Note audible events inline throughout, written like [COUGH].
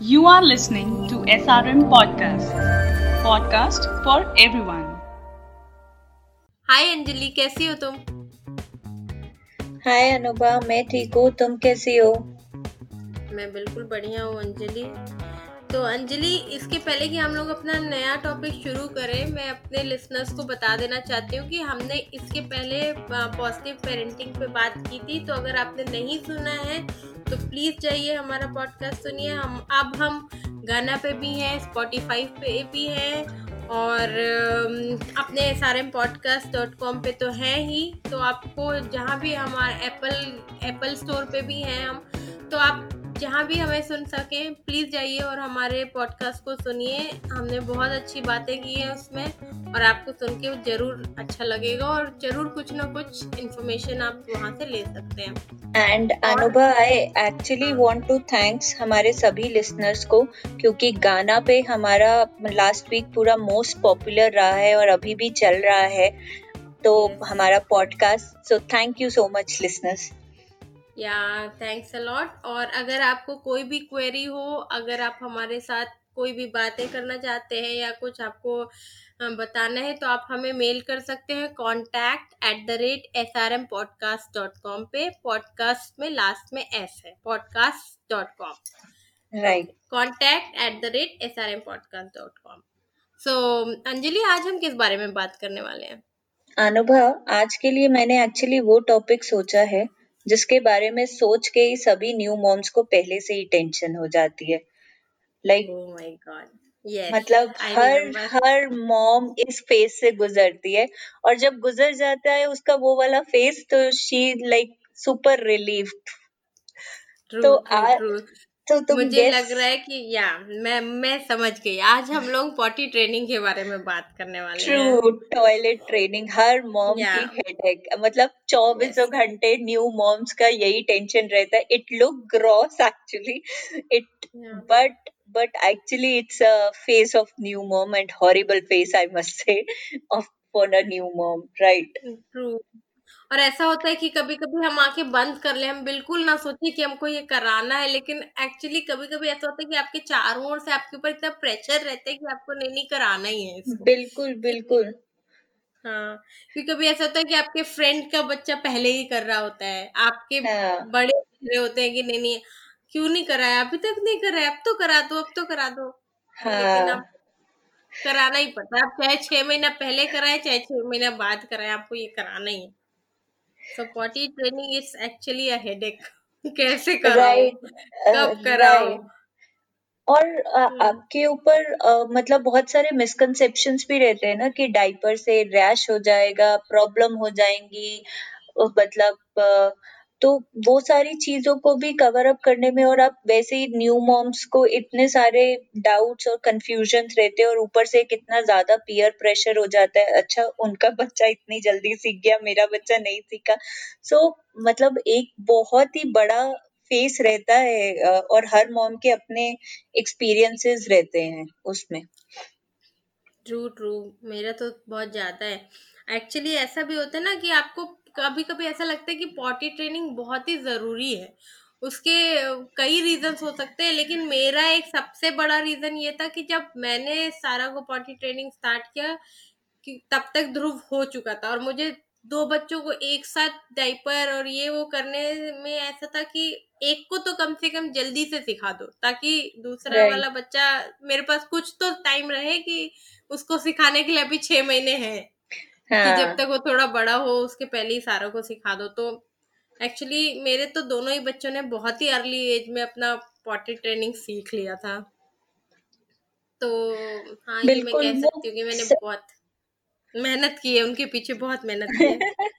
You are listening to SRM Podcast. Podcast for everyone. हाय अंजलि कैसी हो तुम हाय अनुभा मैं ठीक हूँ तुम कैसी हो मैं बिल्कुल बढ़िया हूँ अंजलि तो अंजलि, इसके पहले कि हम लोग अपना नया टॉपिक शुरू करें, मैं अपने लिसनर्स को बता देना चाहती हूँ कि हमने इसके पहले पॉजिटिव पेरेंटिंग पे बात की थी तो अगर आपने नहीं सुना है तो प्लीज़ जाइए हमारा पॉडकास्ट सुनिए। हम, अब हम गाना पे भी हैं स्पॉटिफाई पे भी हैं, और अपने S R M podcast dot com पर तो है ही। तो आपको जहाँ भी हमारा एप्पल एप्पल स्टोर पे भी हैं हम तो आप जहाँ भी हमें सुन सकें प्लीज़ जाइए और हमारे पॉडकास्ट को सुनिए। हमने बहुत अच्छी बातें की हैं उसमें और आपको सुन के ज़रूर अच्छा लगेगा और ज़रूर कुछ ना कुछ इन्फॉर्मेशन आप वहाँ से ले सकते हैं। And Anubha I actually want to thanks हमारे सभी लिसनर्स को क्योंकि गाना पे हमारा लास्ट वीक पूरा मोस्ट पॉपुलर रहा है और अभी भी चल रहा है तो हमारा podcast so thank you so much listeners या थैंक्स अलॉट और अगर आपको कोई भी क्वेरी हो अगर आप हमारे साथ कोई भी बातें करना चाहते हैं या कुछ आपको बताना है तो आप हमें मेल कर सकते हैं contact at the rate S R M podcast dot com पे। पॉडकास्ट में लास्ट में एस है podcast dot com right contact at the rate S R M podcast dot com so Anjali आज हम किस बारे में बात करने वाले हैं? अनुभव आज के लिए मैंने एक्चुअली वो टॉपिक सोचा है जिसके बारे में सोच के ही सभी न्यू मॉम्स को पहले से ही टेंशन हो जाती है। लाइक like, oh yes, मतलब I हर. हर मॉम इस फेस से गुजरती है और जब गुजर जाता है उसका वो वाला फेस तो शी लाइक सुपर रिलीफ तो आ, तो तुम मुझे लग रहा है कि या मैं मैं समझ गई। आज हम लोग पॉटी ट्रेनिंग के बारे में बात करने वाले हैं। ट्रू टॉयलेट ट्रेनिंग हर मॉम yeah. की हेडेक मतलब चौबीसों yes. घंटे न्यू मॉम्स का यही टेंशन रहता है। It look gross actually it but but actually it's a face of new mom and horrible face i must say of for a new mom right? True. और ऐसा होता है कि कभी कभी हम आँखें बंद कर ले हम बिल्कुल ना सोचे कि हमको ये कराना है लेकिन एक्चुअली कभी कभी ऐसा होता है कि आपके चारों ओर से आपके ऊपर इतना प्रेशर रहता है कि आपको नहीं नहीं कराना ही है इसको बिल्कुल बिल्कुल हाँ क्योंकि कभी ऐसा होता है कि आपके फ्रेंड का बच्चा पहले ही कर रहा होता है आपके हाँ. बड़े रहे होते हैं कि नहीं नहीं क्यों नहीं कराया अभी तक नहीं कराया अब तो करा दो अब तो करा दो हाँ. कराना ही पड़ता है आप चाहे छह महीना पहले कराए चाहे छह महीना बाद कराए आपको ये कराना ही है So potty training is actually a headache. [LAUGHS] कैसे कराओ right, कब uh, कराओ right. और uh, आपके ऊपर मतलब बहुत सारे मिसकंसेप्शंस भी रहते हैं ना कि डाइपर से रैश हो जाएगा प्रॉब्लम हो जाएँगी मतलब तो वो सारी चीज़ों को भी कवर अप करने में और आप वैसे ही न्यू मॉम्स को इतने सारे डाउट्स और कंफ्यूजन रहते हैं और ऊपर से कितना ज़्यादा पीयर प्रेशर हो जाता है। अच्छा उनका बच्चा इतनी जल्दी सीख गया मेरा बच्चा नहीं सीखा। सो so, मतलब एक बहुत ही बड़ा फेस रहता है और हर मॉम के अपने एक्सपीरियंसेस रहते हैं उसमें। ट्रू ट्रू मेरा तो बहुत ज़्यादा है। एक्चुअली ऐसा भी होता है ना कि आपको कभी कभी ऐसा लगता है कि पॉटी ट्रेनिंग बहुत ही ज़रूरी है उसके कई रीजंस हो सकते हैं लेकिन मेरा एक सबसे बड़ा रीज़न ये था कि जब मैंने सारा को पॉटी ट्रेनिंग स्टार्ट किया कि तब तक ध्रुव हो चुका था और मुझे दो बच्चों को एक साथ डाइपर और ये वो करने में ऐसा था कि एक को तो कम से कम जल्दी से सिखा दो ताकि दूसरा right. वाला बच्चा मेरे पास कुछ तो टाइम रहे कि उसको सिखाने के लिए अभी छह महीने हैं हाँ. कि जब। तक वो थोड़ा बड़ा हो उसके पहले ही सारों को सिखा दो तो एक्चुअली मेरे तो दोनों ही बच्चों ने बहुत ही अर्ली एज में अपना पॉटी ट्रेनिंग सीख लिया था तो हाँ ये मैं कह सकती हूँ कि मैंने बहुत मेहनत की है उनके पीछे बहुत मेहनत की है [LAUGHS]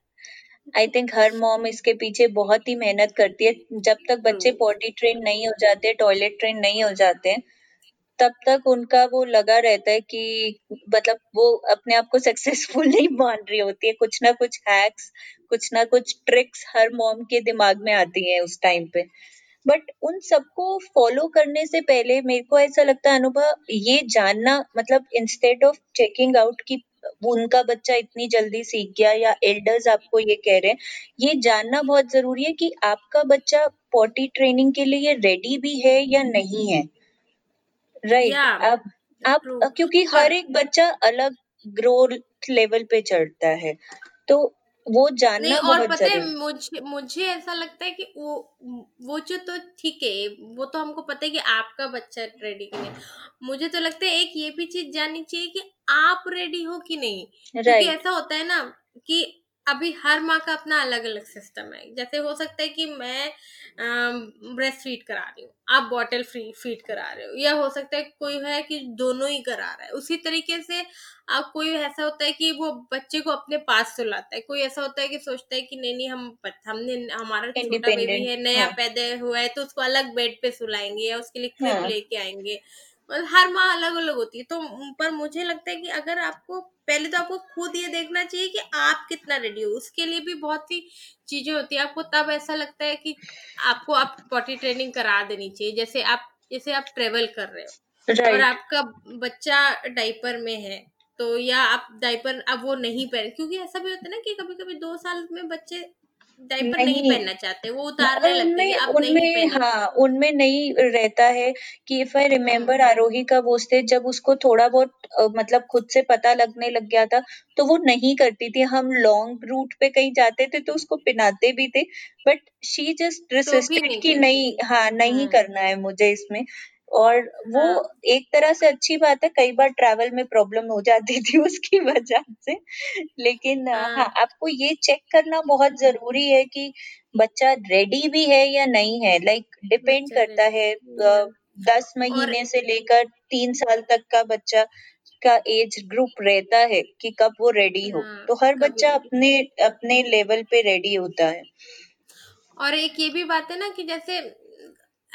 आई थिंक हर मॉम इसके पीछे बहुत ही मेहनत करती है जब तक बच्चे पॉटी ट्रेन नहीं हो जाते टॉयलेट ट्रेन नहीं हो जाते तब तक उनका वो लगा रहता है कि मतलब वो अपने आप को सक्सेसफुल [LAUGHS] नहीं मान रही होती है। कुछ ना कुछ हैक्स कुछ ना कुछ ट्रिक्स हर मॉम के दिमाग में आती हैं उस टाइम पे। बट उन सबको फॉलो करने से पहले मेरे को ऐसा लगता है, अनुभव, ये जानना मतलब इंस्टेड ऑफ़ चेकिंग आउट की उनका बच्चा इतनी जल्दी सीख गया या एल्डर्स आपको ये कह रहे हैं, ये जानना बहुत ज़रूरी है कि आपका बच्चा पॉटी ट्रेनिंग के लिए रेडी भी है या नहीं है। राइट आप आप क्योंकि हर एक बच्चा अलग ग्रोथ लेवल पे चढ़ता है तो वो जानना नहीं और पता है मुझे मुझे ऐसा लगता है कि वो वो जो तो ठीक है वो तो हमको पता है कि आपका बच्चा रेडी कि नहीं। मुझे तो लगता है एक ये भी चीज़ जाननी चाहिए कि आप रेडी हो कि नहीं। क्योंकि ऐसा होता है ना कि अभी हर माँ का अपना अलग अलग सिस्टम है। जैसे हो सकता है कि मैं ब्रेस्ट फ़ीड करा रही हूँ आप बॉटल फ्री फ़ीड करा रहे हो या हो सकता है कोई है कि दोनों ही करा रहा है। उसी तरीके से आप कोई ऐसा होता है कि वो बच्चे को अपने पास सुलाता है। कोई ऐसा होता है कि सोचता है कि नहीं नहीं हम हमने हमारा छोटा बेबी है नया हाँ। पैदा हुआ है तो उसको अलग बेड पे सुलाएँगे या उसके लिए क्रिब हाँ। लेके आएँगे। मतलब हर माँ अलग अलग होती है तो पर मुझे लगता है कि अगर आपको पहले तो आपको खुद ये देखना चाहिए कि आप कितना रेडी हो। उसके लिए भी बहुत सी चीज़ें होती है। आपको तब ऐसा लगता है कि आपको आप पॉटी ट्रेनिंग करा देनी चाहिए जैसे आप जैसे आप ट्रेवल कर रहे हो। और आपका बच्चा डाइपर में है तो या आप डाइपर अब वो नहीं पहन क्योंकि ऐसा भी होता है ना कि कभी कभी दो साल में बच्चे डाइपर नहीं नहीं। पहनना चाहते वो हाँ, उतारने लगते हैं उनमें अब नहीं उनमें पहनना हाँ उनमें नहीं रहता है कि इफ़ आई रिमेम्बर आरोही का वो स्टेज जब उसको थोड़ा बहुत मतलब खुद से पता लगने लग गया था तो वो नहीं करती थी। हम लॉन्ग रूट पे कहीं जाते थे तो उसको पिनाते भी थे बट शी जस्ट रिसिस्टेड नहीं कि नहीं हाँ नहीं हम्म करना है मुझे इसमें। और वो हाँ। एक तरह से अच्छी बात है कई बार ट्रैवल में प्रॉब्लम हो जाती थी [LAUGHS] उसकी वजह से। लेकिन हाँ। हाँ आपको ये चेक करना बहुत ज़रूरी है कि बच्चा रेडी भी है या नहीं है। लाइक like, डिपेंड करता है दस और महीने से लेकर तीन साल तक का बच्चा का एज ग्रुप रहता है कि कब वो रेडी हो। हाँ तो हर बच्चा अपने अपने लेवल पे रेडी होता है। और एक ये भी बात है ना कि जैसे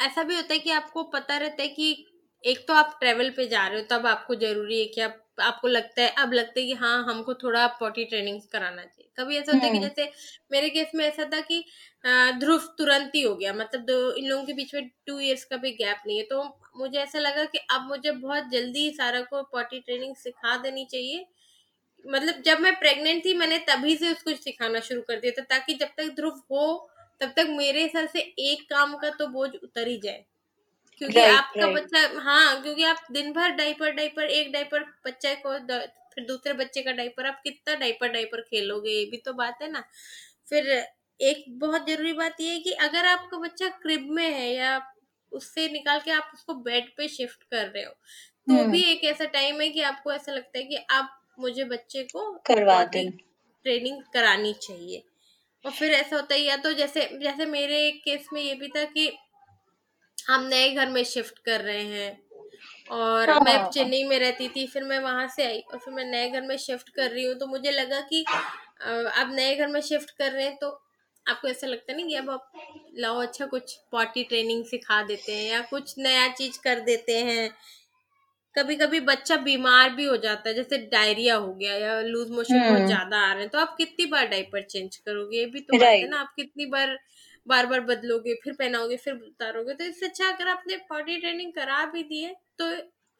ऐसा भी होता है कि आपको पता रहता है कि एक तो आप ट्रेवल पे जा रहे हो तब आपको ज़रूरी है कि आप आपको लगता है अब लगता है कि हाँ हमको थोड़ा पॉटी ट्रेनिंग कराना चाहिए। कभी ऐसा होता है कि हम्म। जैसे मेरे केस में ऐसा था कि ध्रुव तुरंत ही हो गया मतलब दो इन लोगों के बीच में टू इयर्स का भी गैप नहीं है तो मुझे ऐसा लगा कि अब मुझे बहुत जल्दी सारा को पॉटी ट्रेनिंग सिखा देनी चाहिए। मतलब जब मैं प्रेग्नेंट थी मैंने तभी से उसको सिखाना शुरू कर दिया था ताकि जब तक ध्रुव हो तब तक मेरे हिसाब से एक काम का तो बोझ उतर ही जाए। क्योंकि राइट आपका राइट बच्चा हाँ क्योंकि आप दिन भर डाइपर डाइपर एक डाइपर बच्चे को फिर दूसरे बच्चे का डाइपर आप कितना डाइपर डाइपर खेलोगे ये भी तो बात है ना। फिर एक बहुत ज़रूरी बात ये है कि अगर आपका बच्चा क्रिब में है या उससे निकाल के आप उसको बेड पे शिफ्ट कर रहे हो तो हम्म। भी एक ऐसा टाइम है कि आपको ऐसा लगता है कि आप मुझे बच्चे को करवा दें। ट्रेनिंग करानी चाहिए। और फिर ऐसा होता है या तो जैसे जैसे मेरे केस में ये भी था कि हम नए घर में शिफ्ट कर रहे हैं और मैं हाँ चेन्नई में रहती थी फिर मैं वहाँ से आई और फिर मैं नए घर में शिफ्ट कर रही हूँ तो मुझे लगा कि अब नए घर में शिफ्ट कर रहे हैं तो आपको ऐसा लगता नहीं कि अब आप लाओ अच्छा कुछ पॉटी ट्रेनिंग सिखा देते हैं या कुछ नया चीज़ कर देते हैं? कभी कभी बच्चा बीमार भी हो जाता है जैसे डायरिया हो गया या लूज मोशन बहुत हम्म। ज़्यादा आ रहे हैं तो आप कितनी बार डायपर चेंज करोगे? ये भी तो बात है ना आप कितनी बार बार बार बदलोगे फिर पहनाओगे फिर उतारोगे तो इससे अच्छा अगर आपने पॉटी ट्रेनिंग करा भी दी है तो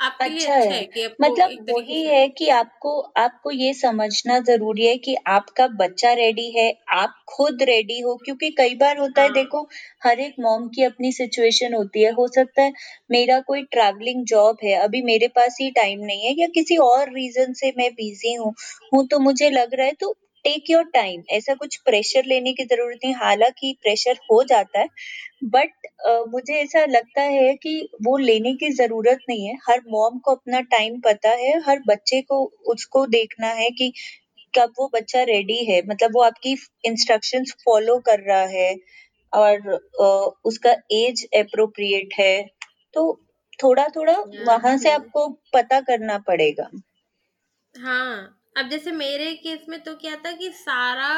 आपके लिए अच्छा अच्छा है। है कि आपको मतलब एक तरीके वही से है कि आपको आपको ये समझना ज़रूरी है कि आपका बच्चा रेडी है आप खुद रेडी हो क्योंकि कई बार होता है हाँ। देखो हर एक मॉम की अपनी सिचुएशन होती है। हो सकता है मेरा कोई ट्रैवलिंग जॉब है अभी मेरे पास ही टाइम नहीं है या किसी और रीजन से मैं बिज़ी हूँ हूँ तो मुझे लग रहा है तो टेक योर टाइम ऐसा कुछ प्रेशर लेने की ज़रूरत नहीं हालाँकि प्रेशर हो जाता है बट uh, मुझे ऐसा लगता है कि वो लेने की ज़रूरत नहीं है। हर मॉम को अपना टाइम पता है हर बच्चे को उसको देखना है कि कब वो बच्चा रेडी है। मतलब वो आपकी इंस्ट्रक्शंस फॉलो कर रहा है और अ, उसका एज अप्रोप्रिएट है। तो थोड़ा थोड़ा वहाँ से हम्म आपको पता करना पड़ेगा। हाँ। अब जैसे मेरे केस में तो क्या था कि सारा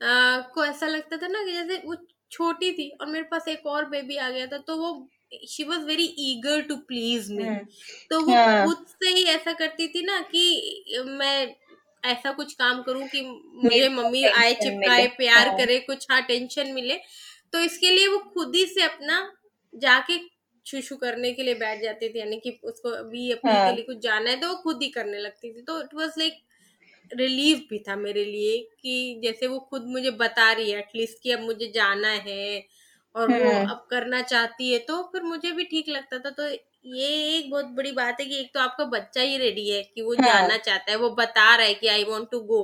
आ, को ऐसा लगता था ना कि जैसे वो छोटी थी और मेरे पास एक और बेबी आ गया था तो वो she was very eager to please me तो वो हाँ। खुद से ही ऐसा करती थी ना कि मैं ऐसा कुछ काम करूँ कि मेरे मुझे मम्मी आए चिपकाए प्यार हाँ। करे कुछ हाँ टेंशन मिले। तो इसके लिए वो खुद ही से अपना जाके शुशु करने के लिए बैठ जाती थी यानी कि उसको अभी अपनी के हाँ लिए कुछ जाना है तो वो खुद ही करने लगती थी। तो इट वाज लाइक रिलीफ भी था मेरे लिए कि जैसे वो खुद मुझे बता रही है एटलीस्ट कि अब मुझे जाना है और वो हम्म अब करना चाहती है तो फिर मुझे भी ठीक लगता था तो ये एक बहुत बड़ी बात है कि एक तो आपका बच्चा ही रेडी है कि वो हाँ। जाना चाहता है वो बता रहा है कि आई वॉन्ट टू गो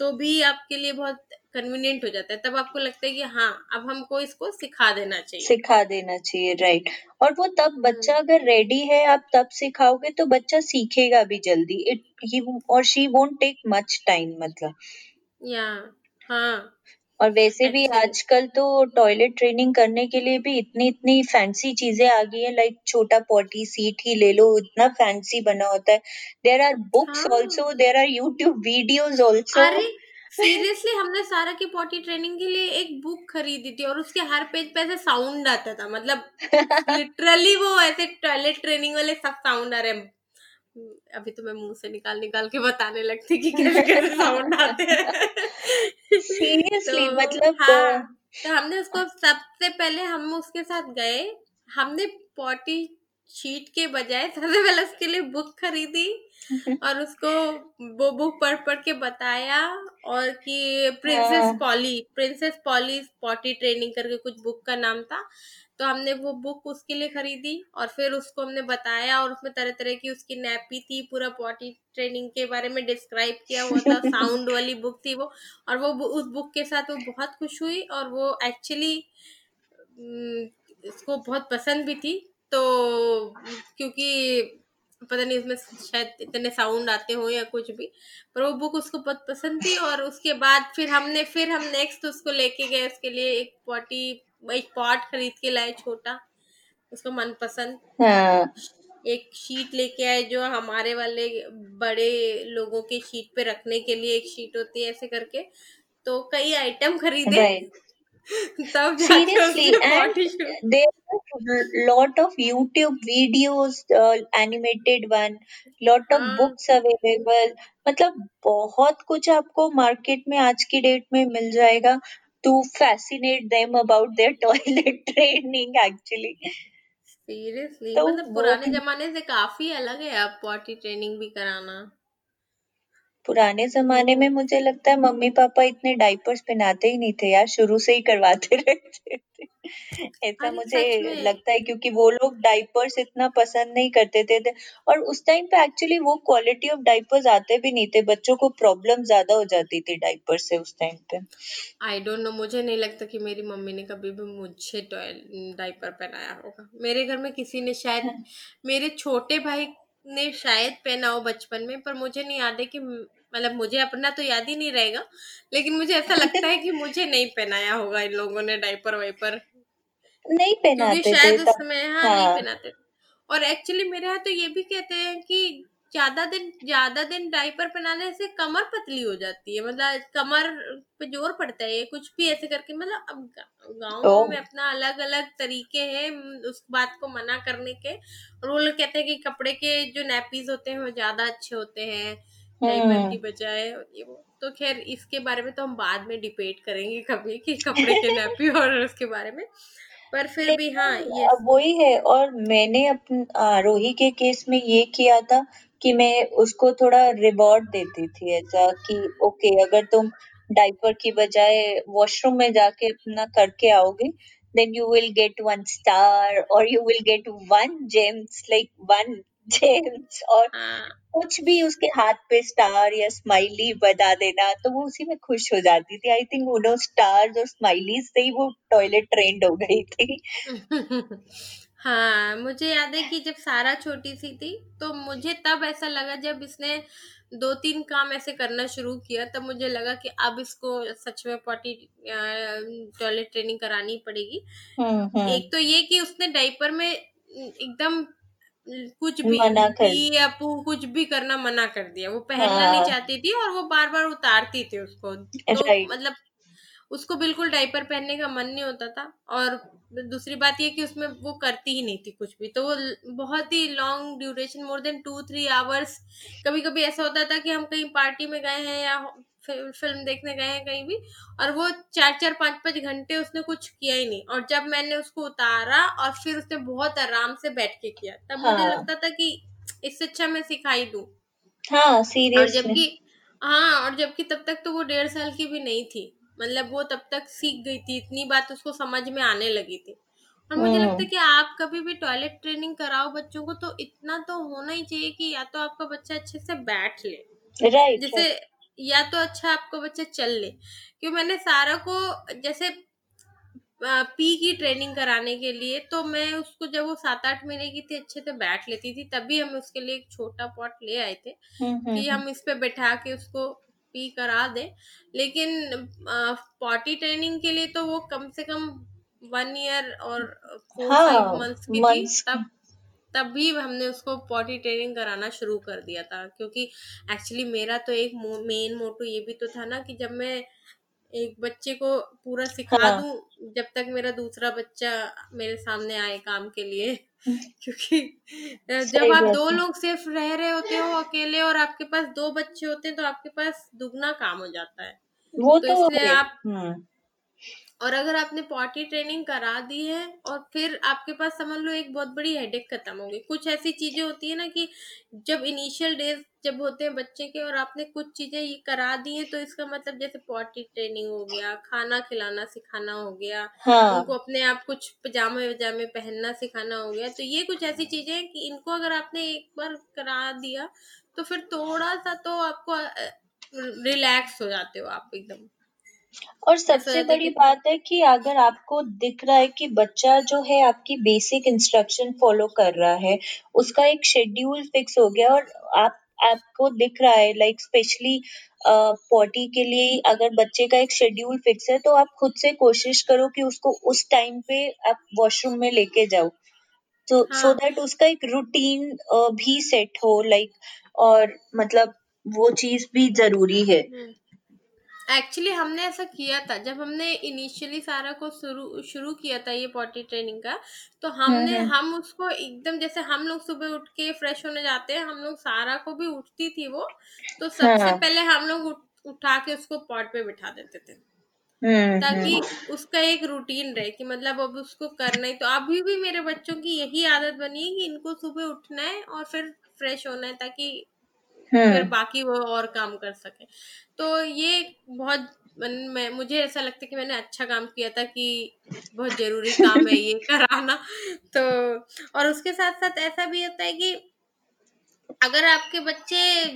तो भी आपके लिए बहुत कन्वीनियंट हो जाता है तब आपको लगता है कि हाँ अब हमको इसको सिखा देना चाहिए। सिखा देना चाहिए राइट और वो तब बच्चा अगर रेडी है आप तब सिखाओगे तो बच्चा सीखेगा भी जल्दी। इट ही और she won't take much time मतलब। या हाँ। और वैसे भी आजकल तो टॉयलेट ट्रेनिंग करने के लिए भी इतनी इतनी फैंसी चीज़ें आ गई है लाइक छोटा पॉटी सीट ही ले लो इतना फैंसी बना होता है। देर आर बुक्स हाँ। Also there are YouTube videos also seriously हमने सारा की पॉटी ट्रेनिंग के लिए एक बुक खरीदी थी और उसके हर पेज पे ऐसे साउंड आता था मतलब लिटरली वो ऐसे टॉयलेट ट्रेनिंग वाले सब साउंड आ रहे हैं। अभी तो मैं मुँह से निकाल निकाल के बताने लगती कि कैसे कैसे साउंड आते हैं। सीरियसली तो मतलब हाँ तो हमने उसको सबसे पहले हम उसके साथ गए हमने पॉटी शीट के बजाय सबसे पहले उसके लिए बुक खरीदी [LAUGHS] और उसको वो बुक पढ़ पढ़ के बताया और कि princess. Polly princess Polly potty training करके कुछ बुक का नाम था। तो हमने वो बुक उसके लिए खरीदी और फिर उसको हमने बताया और उसमें तरह तरह की उसकी नैपी थी पूरा पॉटी ट्रेनिंग के बारे में डिस्क्राइब किया हुआ था [LAUGHS] साउंड वाली बुक थी वो। और वो उस बुक के साथ वो बहुत खुश हुई और वो एक्चुअली इसको बहुत पसंद भी थी। तो क्योंकि पता नहीं उसमें शायद इतने साउंड आते हो या कुछ भी पर वो बुक उसको बहुत पसंद थी और उसके बाद फिर हमने फिर हम नेक्स्ट उसको लेके गए उसके लिए एक पॉटी एक पॉट खरीद के लाए छोटा उसको मनपसंद। हाँ। एक शीट लेके आए जो हमारे वाले बड़े लोगों के शीट पे रखने के लिए एक शीट होती है ऐसे करके तो कई आइटम खरीदे। [LAUGHS] हाँ। मतलब बहुत कुछ आपको मार्केट में आज की डेट में मिल जाएगा to fascinate them about their toilet training actually seriously मतलब पुराने जमाने से काफ़ी अलग है आप पॉटी ट्रेनिंग भी कराना। पुराने जमाने में मुझे लगता है मम्मी पापा इतने डाइपर्स पहनाते ही नहीं थे यार शुरू से ही करवाते [LAUGHS] रहते थे। ऐसा अरे मुझे सच में। लगता है क्योंकि वो लोग डाइपर्स इतना पसंद नहीं करते थे, थे और उस टाइम पे एक्चुअली वो क्वालिटी ऑफ़ डाइपर्स आते भी नहीं थे बच्चों को प्रॉब्लम ज़्यादा हो जाती थी डाइपर से उस टाइम पे। आई डोंट नो मुझे नहीं लगता कि मेरी मम्मी ने कभी भी मुझे डाइपर पहनाया होगा। मेरे घर में किसी ने शायद [LAUGHS] मेरे छोटे भाई ने शायद पहना हो बचपन में पर मुझे नहीं याद है कि मतलब मुझे अपना तो याद ही नहीं रहेगा लेकिन मुझे ऐसा लगता है कि मुझे नहीं पहनाया होगा इन लोगों ने डायपर वाइपर नहीं पहनाते थे शायद उस समय हाँ हाँ। नहीं। पहनाते। और एक्चुअली मेरे यहाँ तो ये भी कहते हैं कि ज़्यादा दिन ज़्यादा दिन डाइपर पहनाने से कमर पतली हो जाती है मतलब कमर पे ज़ोर पड़ता है कुछ भी ऐसे करके मतलब अब गाँव ओह। में अपना अलग अलग तरीके हैं उस बात को मना करने के और वो लोग कहते हैं कि कपड़े के जो नैपीज होते हैं वो ज़्यादा अच्छे होते हैं डाइपर हम्म की बजाय और ये वो तो खैर इसके बारे में तो हम बाद में डिबेट करेंगे कभी कि कपड़े के नैपी [LAUGHS] और उसके बारे में पर फिर भी हाँ ये वही है और मैंने अपन आरोही के केस में ये किया था कि मैं उसको थोड़ा रिवॉर्ड देती थी ऐसा कि ओके अगर तुम डाइपर की बजाय वॉशरूम में जाके अपना करके आओगे then you will get one star और you will get one gems like one gems और हाँ। कुछ भी उसके हाथ पे स्टार या स्माइली बता देना तो वो उसी में खुश हो जाती थी। आई थिंक उन्होंने स्टार्स और स्माइलीज से ही वो टॉयलेट ट्रेंड हो गई थी। [LAUGHS] [LAUGHS] हाँ मुझे याद है [LAUGHS] कि जब सारा छोटी सी थी तो मुझे तब ऐसा लगा जब इसने दो तीन काम ऐसे करना शुरू किया तब मुझे लगा कि अब इसको सच में पॉटी टॉयलेट ट्रेनिंग करानी पड़ेगी। हम्म हम्म। एक तो ये कि उसने डाइपर में एकदम कुछ भी मना कर पी या पू कुछ भी करना मना कर दिया। वो पहनना नहीं हाँ। चाहती थी और वो बार बार उतारती थी उसको। तो. मतलब उसको बिल्कुल डाइपर पहनने का मन नहीं होता था और दूसरी बात ये कि उसमें वो करती ही नहीं थी कुछ भी तो वो बहुत ही long duration more than two three hours कभी कभी ऐसा होता था कि हम कहीं पार्टी में गए हैं या फ़िल्म देखने गए हैं कहीं भी और वो चार चार पाँच पाँच घंटे उसने कुछ किया ही नहीं और जब मैंने उसको उतारा और फिर उसने बहुत आराम से बैठ के किया तब हाँ। मुझे। लगता था कि इससे अच्छा मैं सिखाई दूँ हाँ और सीरियसली जबकि हाँ और जबकि तब तक तो वो डेढ़ साल की भी नहीं थी मतलब वो तब तक सीख गई थी इतनी बात उसको समझ में आने लगी थी। और मुझे लगता है हम्म कि आप कभी भी टॉयलेट ट्रेनिंग कराओ बच्चों को तो इतना तो होना ही चाहिए कि या तो आपका बच्चा अच्छे से बैठ ले। जैसे या तो अच्छा आपका बच्चा चल ले। क्योंकि मैंने सारा को जैसे पी की ट्रेनिंग कराने के लिए तो मैं उसको जब वो सात आठ महीने की थी अच्छे से बैठ लेती थी तभी हम उसके लिए एक छोटा पॉट ले आए थे हम्म कि हम्म। हम इस पे बैठा के उसको पी करा दें। लेकिन पॉटी ट्रेनिंग के लिए तो वो कम से कम वन ईयर और फोर फाइव मंथ्स की थी मंथ्स तब भी हमने उसको पॉटी ट्रेनिंग कराना शुरू कर दिया था। क्योंकि एक्चुअली मेरा तो एक मेन मोटो ये भी तो था ना कि जब मैं एक बच्चे को पूरा सिखा हाँ। दूँ जब तक मेरा दूसरा बच्चा मेरे सामने आए काम के लिए? [LAUGHS] क्योंकि जब आप दो लोग सिर्फ़ रह रहे होते हो अकेले और आपके पास दो बच्चे होते हैं तो आपके पास दुगना काम हो जाता है। वो तो तो इसलिए आप हम्म। और अगर आपने पॉटी ट्रेनिंग करा दी है और फिर आपके पास समझ लो एक बहुत बड़ी हेडेक खत्म हो गई। कुछ ऐसी चीज़ें होती है ना कि जब इनिशियल डेज़ जब होते हैं बच्चे के और आपने कुछ चीज़ें ये करा दी हैं तो इसका मतलब जैसे पॉटी ट्रेनिंग हो गया खाना खिलाना सिखाना हो गया हाँ। उनको अपने आप कुछ पजामे वजामे पहनना सिखाना हो गया तो ये कुछ ऐसी चीज़ें हैं कि इनको अगर आपने एक बार करा दिया तो फिर थोड़ा सा तो आपको रिलैक्स हो जाते हो आप एकदम। और ऐसा सबसे है बड़ी कि बात है कि अगर आपको दिख रहा है कि बच्चा जो है आपकी बेसिक इंस्ट्रक्शन फॉलो कर रहा है उसका एक शेड्यूल फिक्स हो गया और आप आपको दिख रहा है लाइक स्पेशली पॉटी के लिए अगर बच्चे का एक शेड्यूल फिक्स है तो आप खुद से कोशिश करो कि उसको उस टाइम पे आप वॉशरूम में लेके जाओ। तो सो हाँ। दैट उसका एक रूटीन भी सेट हो लाइक और मतलब वो चीज़ भी ज़रूरी है। एक्चुअली हमने ऐसा किया था जब हमने इनिशियली सारा को शुरू शुरू किया था ये पॉटी ट्रेनिंग का तो हम्म हमने हम्म हम उसको एकदम जैसे हम लोग सुबह उठ के फ्रेश होने जाते हैं हम लोग सारा को भी उठती थी वो तो सबसे हाँ। पहले हम लोग उठ, उठा के उसको पॉट पे बिठा देते थे। हम्म ताकि हम्म। उसका एक रूटीन रहे कि मतलब अब उसको करना ही तो अभी भी मेरे बच्चों की यही आदत बनी है कि इनको सुबह उठना है और फिर फ्रेश होना है ताकि फिर हम्म बाकी वो और काम कर सके। तो ये बहुत मन- मैं मुझे ऐसा लगता है कि मैंने अच्छा काम किया था कि बहुत ज़रूरी काम है ये [LAUGHS] कराना। तो और उसके साथ साथ ऐसा भी होता है कि अगर आपके बच्चे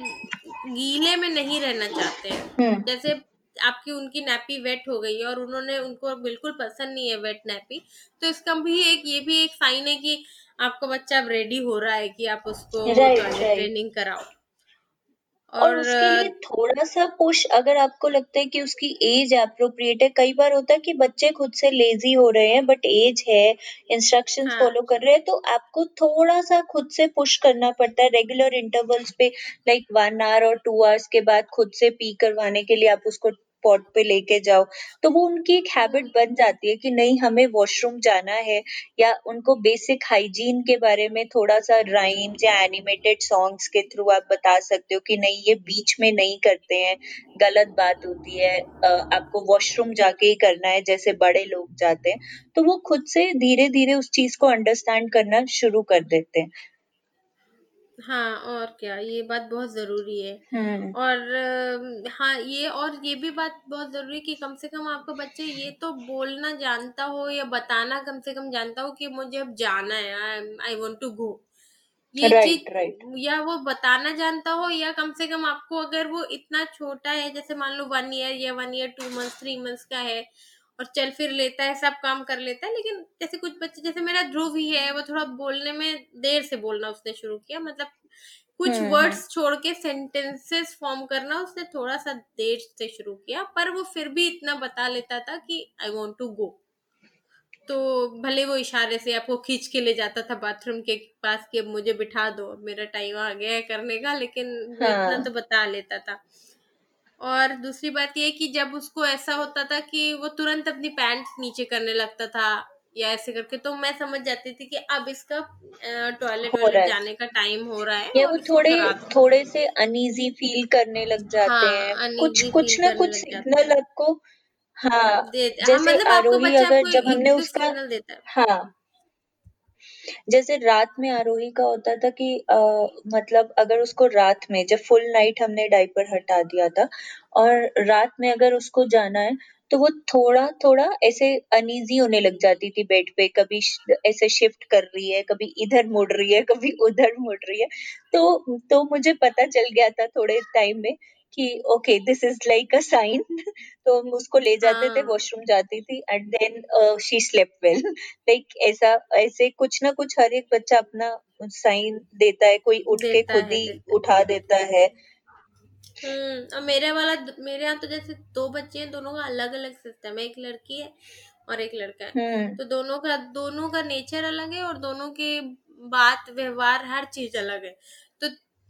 गीले में नहीं रहना चाहते हैं हम्म। जैसे आपकी उनकी नैपी वेट हो गई है और उन्होंने उनको बिल्कुल पसंद नहीं है वेट नैपी तो इसका भी एक ये भी एक साइन है कि आपका बच्चा अब रेडी हो रहा है कि आप उसको ट्रेनिंग कराओ। और और उसके लिए थोड़ा सा पुश अगर आपको लगता है कि उसकी एज अप्रोप्रिएट है कई बार होता है कि बच्चे खुद से लेजी हो रहे हैं बट एज है इंस्ट्रक्शंस हाँ। फॉलो कर रहे हैं तो आपको थोड़ा सा खुद से पुश करना पड़ता है। रेगुलर इंटरवल्स पे लाइक वन आवर और टू आवर्स के बाद खुद से पी करवाने के लिए आप उसको पॉट पे लेके जाओ। तो वो उनकी एक हैबिट बन जाती है कि नहीं, हमें वॉशरूम जाना है या उनको बेसिक हाइजीन के बारे में थोड़ा सा राइम्स या एनिमेटेड सॉन्ग्स के थ्रू आप बता सकते हो कि नहीं, ये बीच में नहीं करते हैं, गलत बात होती है आपको वॉशरूम जाके ही करना है, जैसे बड़े लोग जाते हैं। तो वो खुद से धीरे धीरे उस चीज़ को अंडरस्टैंड करना शुरू कर देते हैं। हाँ और क्या ये बात बहुत ज़रूरी है। हम्म। और हाँ ये और ये भी बात बहुत ज़रूरी है कि कम से कम आपका बच्चे ये तो बोलना जानता हो या बताना कम से कम जानता हो कि मुझे अब जाना है आई वांट टू गो ये राइट चीज़ राइट या वो बताना जानता हो या कम से कम आपको अगर वो इतना छोटा है जैसे मान लो वन ईयर या one year two months three months का है और चल फिर लेता है सब काम कर लेता है लेकिन जैसे कुछ बच्चे जैसे मेरा ध्रुव ही है वो थोड़ा बोलने में देर से बोलना उसने शुरू किया मतलब कुछ हम्म हम्म। वर्ड्स छोड़ के सेंटेंसेस फॉर्म करना उसने थोड़ा सा देर से शुरू किया पर वो फिर भी इतना बता लेता था कि आई वॉन्ट टू गो तो भले वो इशारे से आपको खींच के ले जाता था बाथरूम के पास कि अब मुझे बिठा दो मेरा टाइम आ गया है करने का लेकिन वो इतना हाँ। तो बता लेता था। और दूसरी बात ये कि जब उसको ऐसा होता था कि वो तुरंत अपनी पैंट नीचे करने लगता था या ऐसे करके तो मैं समझ जाती थी कि अब इसका टॉयलेट वॉयलेट जाने का टाइम हो रहा है या वो थोड़े थोड़े से अनईजी फील करने लग जाते हाँ हैं। कुछ कुछ ना कुछ सिग्नल आपको हाँ हाँ जैसे मतलब आपको आरोही बच्चा अगर जब हमने उसका देता हाँ जैसे रात में आरोही का होता था कि आ, मतलब अगर उसको रात में जब फुल नाइट हमने डायपर हटा दिया था और रात में अगर उसको जाना है तो वो थोड़ा थोड़ा ऐसे अनईजी होने लग जाती थी बेड पे कभी ऐसे शिफ्ट कर रही है कभी इधर मुड़ रही है कभी उधर मुड़ रही है। तो तो मुझे पता चल गया था थोड़े टाइम में कि okay this is like a sign तो हम उसको ले जाते थे हाँ। वॉशरूम जाती थी and then she slept well like ऐसा ऐसे कुछ ना कुछ हर एक बच्चा अपना साइन देता है कोई उठ के खुद ही उठा देता है। हम्म और मेरे वाला मेरे यहाँ तो जैसे दो बच्चे हैं दोनों का अलग अलग सिस्टम है एक लड़की है और एक लड़का है। हम्म। तो दोनों का दोनों का नेचर अलग है और दोनों के बात व्यवहार हर चीज़ अलग है।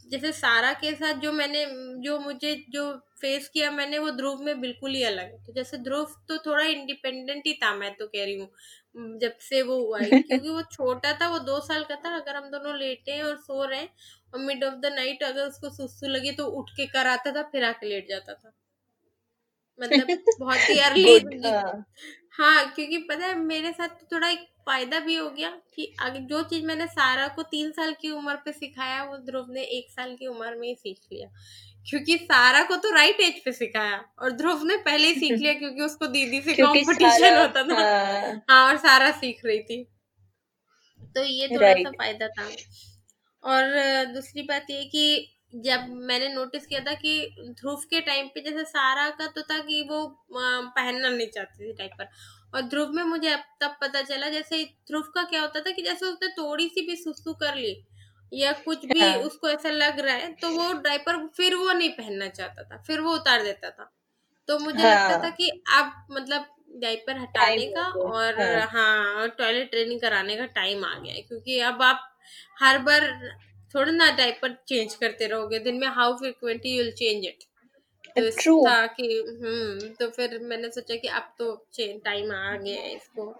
जैसे सारा के साथ जो मैंने जो मुझे जो फेस किया मैंने वो ध्रुव में बिल्कुल ही अलग है। तो जैसे ध्रुव तो थोड़ा इंडिपेंडेंट ही था मैं तो कह रही हूँ जब से वो हुआ है। [LAUGHS] क्योंकि वो छोटा था वो दो साल का था अगर हम दोनों लेटे हैं और सो रहे हैं और मिड ऑफ़ द नाइट अगर उसको सुसु लगी तो उठ के कर आता था फिर आके लेट जाता था। मतलब [LAUGHS] बहुत ही अर्ली हाँ। हाँ क्योंकि पता है मेरे साथ तो थोड़ा एक फ़ायदा भी हो गया कि आगे जो चीज़ मैंने सारा को तीन साल की उम्र पे सिखाया वो ध्रुव ने एक साल की उम्र में ही सीख लिया। क्योंकि सारा को तो राइट एज पे सिखाया और ध्रुव ने पहले ही सीख लिया [LAUGHS] क्योंकि उसको दीदी से कंपटीशन होता था। हाँ। हाँ और सारा सीख रही थी। तो ये थोड़ा सा फ़ायदा था। और दूसरी बात ये कि जब मैंने नोटिस किया था कि ध्रुव के टाइम पे जैसे सारा का तो था कि वो पहनना नहीं चाहती थी डायपर और ध्रुव में मुझे अब तब पता चला जैसे ध्रुव का क्या होता था कि जैसे उसने थोड़ी सी भी सुसु कर ली या कुछ भी हाँ। उसको ऐसा लग रहा है तो वो डायपर फिर वो नहीं पहनना चाहता था फिर वो उतार देता था। तो मुझे लगता था हाँ कि अब मतलब डायपर हटाने का और हाँ। हाँ टॉयलेट ट्रेनिंग कराने का टाइम आ गया है क्योंकि अब आप हर बार थोड़ा ना डायपर चेंज करते रहोगे दिन में how frequently you'll change it तो ट्रू था कि हम्म तो फिर मैंने सोचा कि अब तो टाइम आ गया है इसको।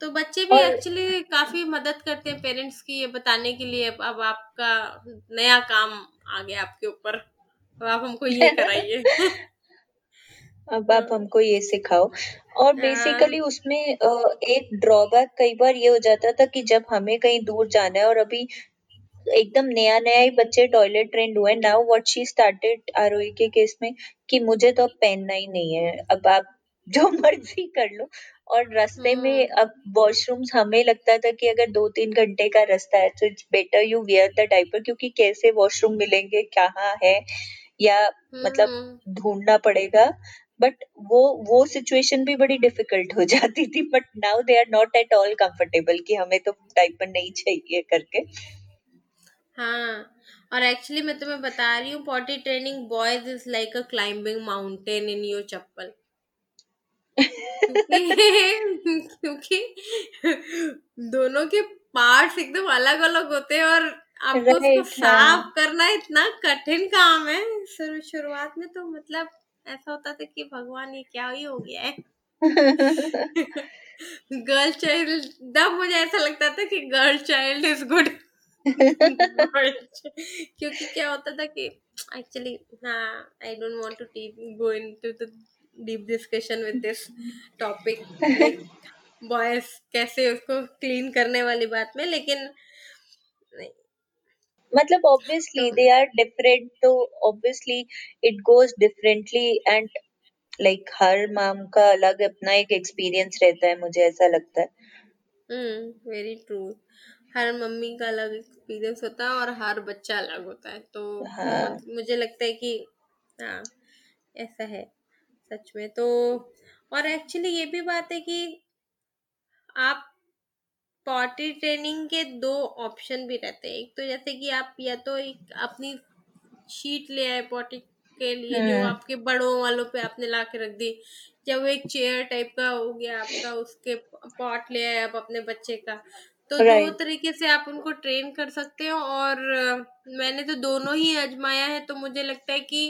तो बच्चे भी और एक्चुअली काफ़ी मदद करते हैं पेरेंट्स की ये बताने के लिए। अब अब आपका नया काम आ गया आपके ऊपर। अब आप हमको ये [LAUGHS] कराइए। अब आप हाँ। हमको ये सिखाओ। और हाँ। बेसिकली उसमें अ, एक ड्रॉबैक कई बार ये हो जाता था कि जब हमें कहीं दूर जाना है और अभी एकदम नया नया ही बच्चे टॉयलेट ट्रेंड हुए now what she started Aarohi के केस में कि मुझे तो अब पहनना ही नहीं है। अब आप [LAUGHS] जो मर्ज़ी कर लो। और रास्ते में हम्म। अब वॉशरूम्स हमें लगता था कि अगर दो तीन घंटे का रास्ता है तो it's better you wear the diaper क्योंकि कैसे वॉशरूम मिलेंगे कहाँ है? या मतलब हम्म। ढूंढना पड़ेगा। बट वो वो सिचुएशन भी बड़ी डिफ़िकल्ट हो जाती थी। But now they are not at all comfortable कि हमें तो डायपर नहीं चाहिए करके। हाँ और एक्चुअली मैं तुम्हें बता रही हूँ potty training boys is like a climbing mountain in your chappal. क्योंकि क्योंकि दोनों के पार्ट्स एकदम अलग अलग होते हैं और आपको उसको साफ़ हाँ। करना इतना कठिन काम है। शुरू शुरुआत में तो मतलब ऐसा होता था कि भगवान ये क्या ही हो गया है। [LAUGHS] [LAUGHS] गर्ल चाइल्ड तब मुझे ऐसा लगता था कि गर्ल चाइल्ड इज़ गुड [LAUGHS] [LAUGHS] क्योंकि क्या होता था कि एक्चुअली हाँ I don't want to go into the deep discussion with this topic boys कैसे उसको क्लीन करने वाली बात में लेकिन मतलब ऑब्वियसली दे आर डिफरेंट तो obviously it goes differently and like her mom का अलग अपना एक एक्सपीरियंस रहता है मुझे ऐसा लगता है। हम्म वेरी ट्रू हर मम्मी का अलग एक्सपीरियंस होता है और हर बच्चा अलग होता है। तो हाँ। मुझे लगता है कि हाँ ऐसा है सच में। तो और एक्चुअली ये भी बात है कि आप पॉटी ट्रेनिंग के दो ऑप्शन भी रहते हैं। एक तो जैसे कि आप या तो एक अपनी शीट ले आए पॉटी के लिए जो हम्म आपके बड़ों वालों पे आपने ला के रख दी। जब वो एक चेयर टाइप का हो गया आपका उसके पॉट ले आए आप अपने बच्चे का। तो दो राइट तरीके से आप उनको ट्रेन कर सकते हो और अ, मैंने तो दोनों ही आजमाया है तो मुझे लगता है कि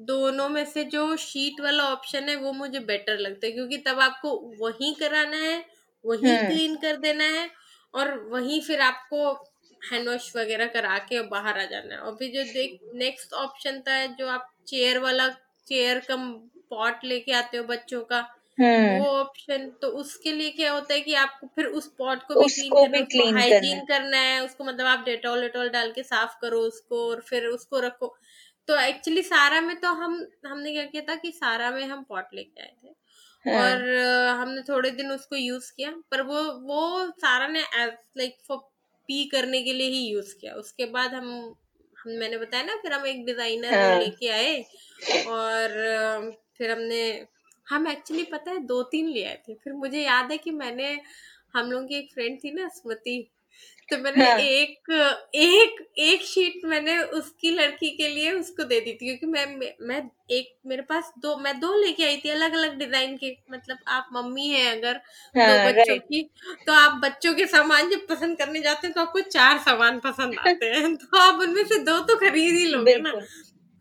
दोनों में से जो शीट वाला ऑप्शन है वो मुझे बेटर लगता है क्योंकि तब आपको वही कराना है वही हम्म क्लीन कर देना है और वही फिर आपको हैंड वॉश वगैरह करा के बाहर आ जाना है। और फिर जो देख नेक्स्ट ऑप्शन था जो आप चेयर वाला चेयर कम पॉट लेके आते हो बच्चों का हम्म। वो ऑप्शन तो उसके लिए क्या होता है कि आपको फिर उस पॉट को भी क्लीन करना भी है उसको क्लीन हाइजीन करना है। उसको मतलब आप डेटॉल वेटॉल डाल के साफ़ करो उसको और फिर उसको रखो। तो एक्चुअली सारा में तो हम हमने क्या किया था कि सारा में हम पॉट लेके आए थे। हाँ. और हमने थोड़े दिन उसको यूज़ किया पर वो वो सारा ने लाइक फॉर पी करने के लिए ही यूज़ किया। उसके बाद हम हम मैंने बताया ना फिर हम एक डिज़ाइनर हाँ. लेके आए और फिर हमने हम एक्चुअली पता है दो तीन ले आए थे। फिर मुझे याद है कि मैंने हम लोगों की एक फ्रेंड थी ना स्मृति तो मैंने हाँ. एक एक एक शीट मैंने उसकी लड़की के लिए उसको दे दी थी क्योंकि मैं मैं एक मेरे पास दो मैं दो लेके आई थी अलग अलग डिज़ाइन के मतलब आप मम्मी है अगर हाँ, दो बच्चों की तो आप बच्चों के सामान जब पसंद करने जाते हैं तो आपको चार सामान पसंद आते हैं। [LAUGHS] तो आप उनमें से दो तो खरीद ही लोगे ना।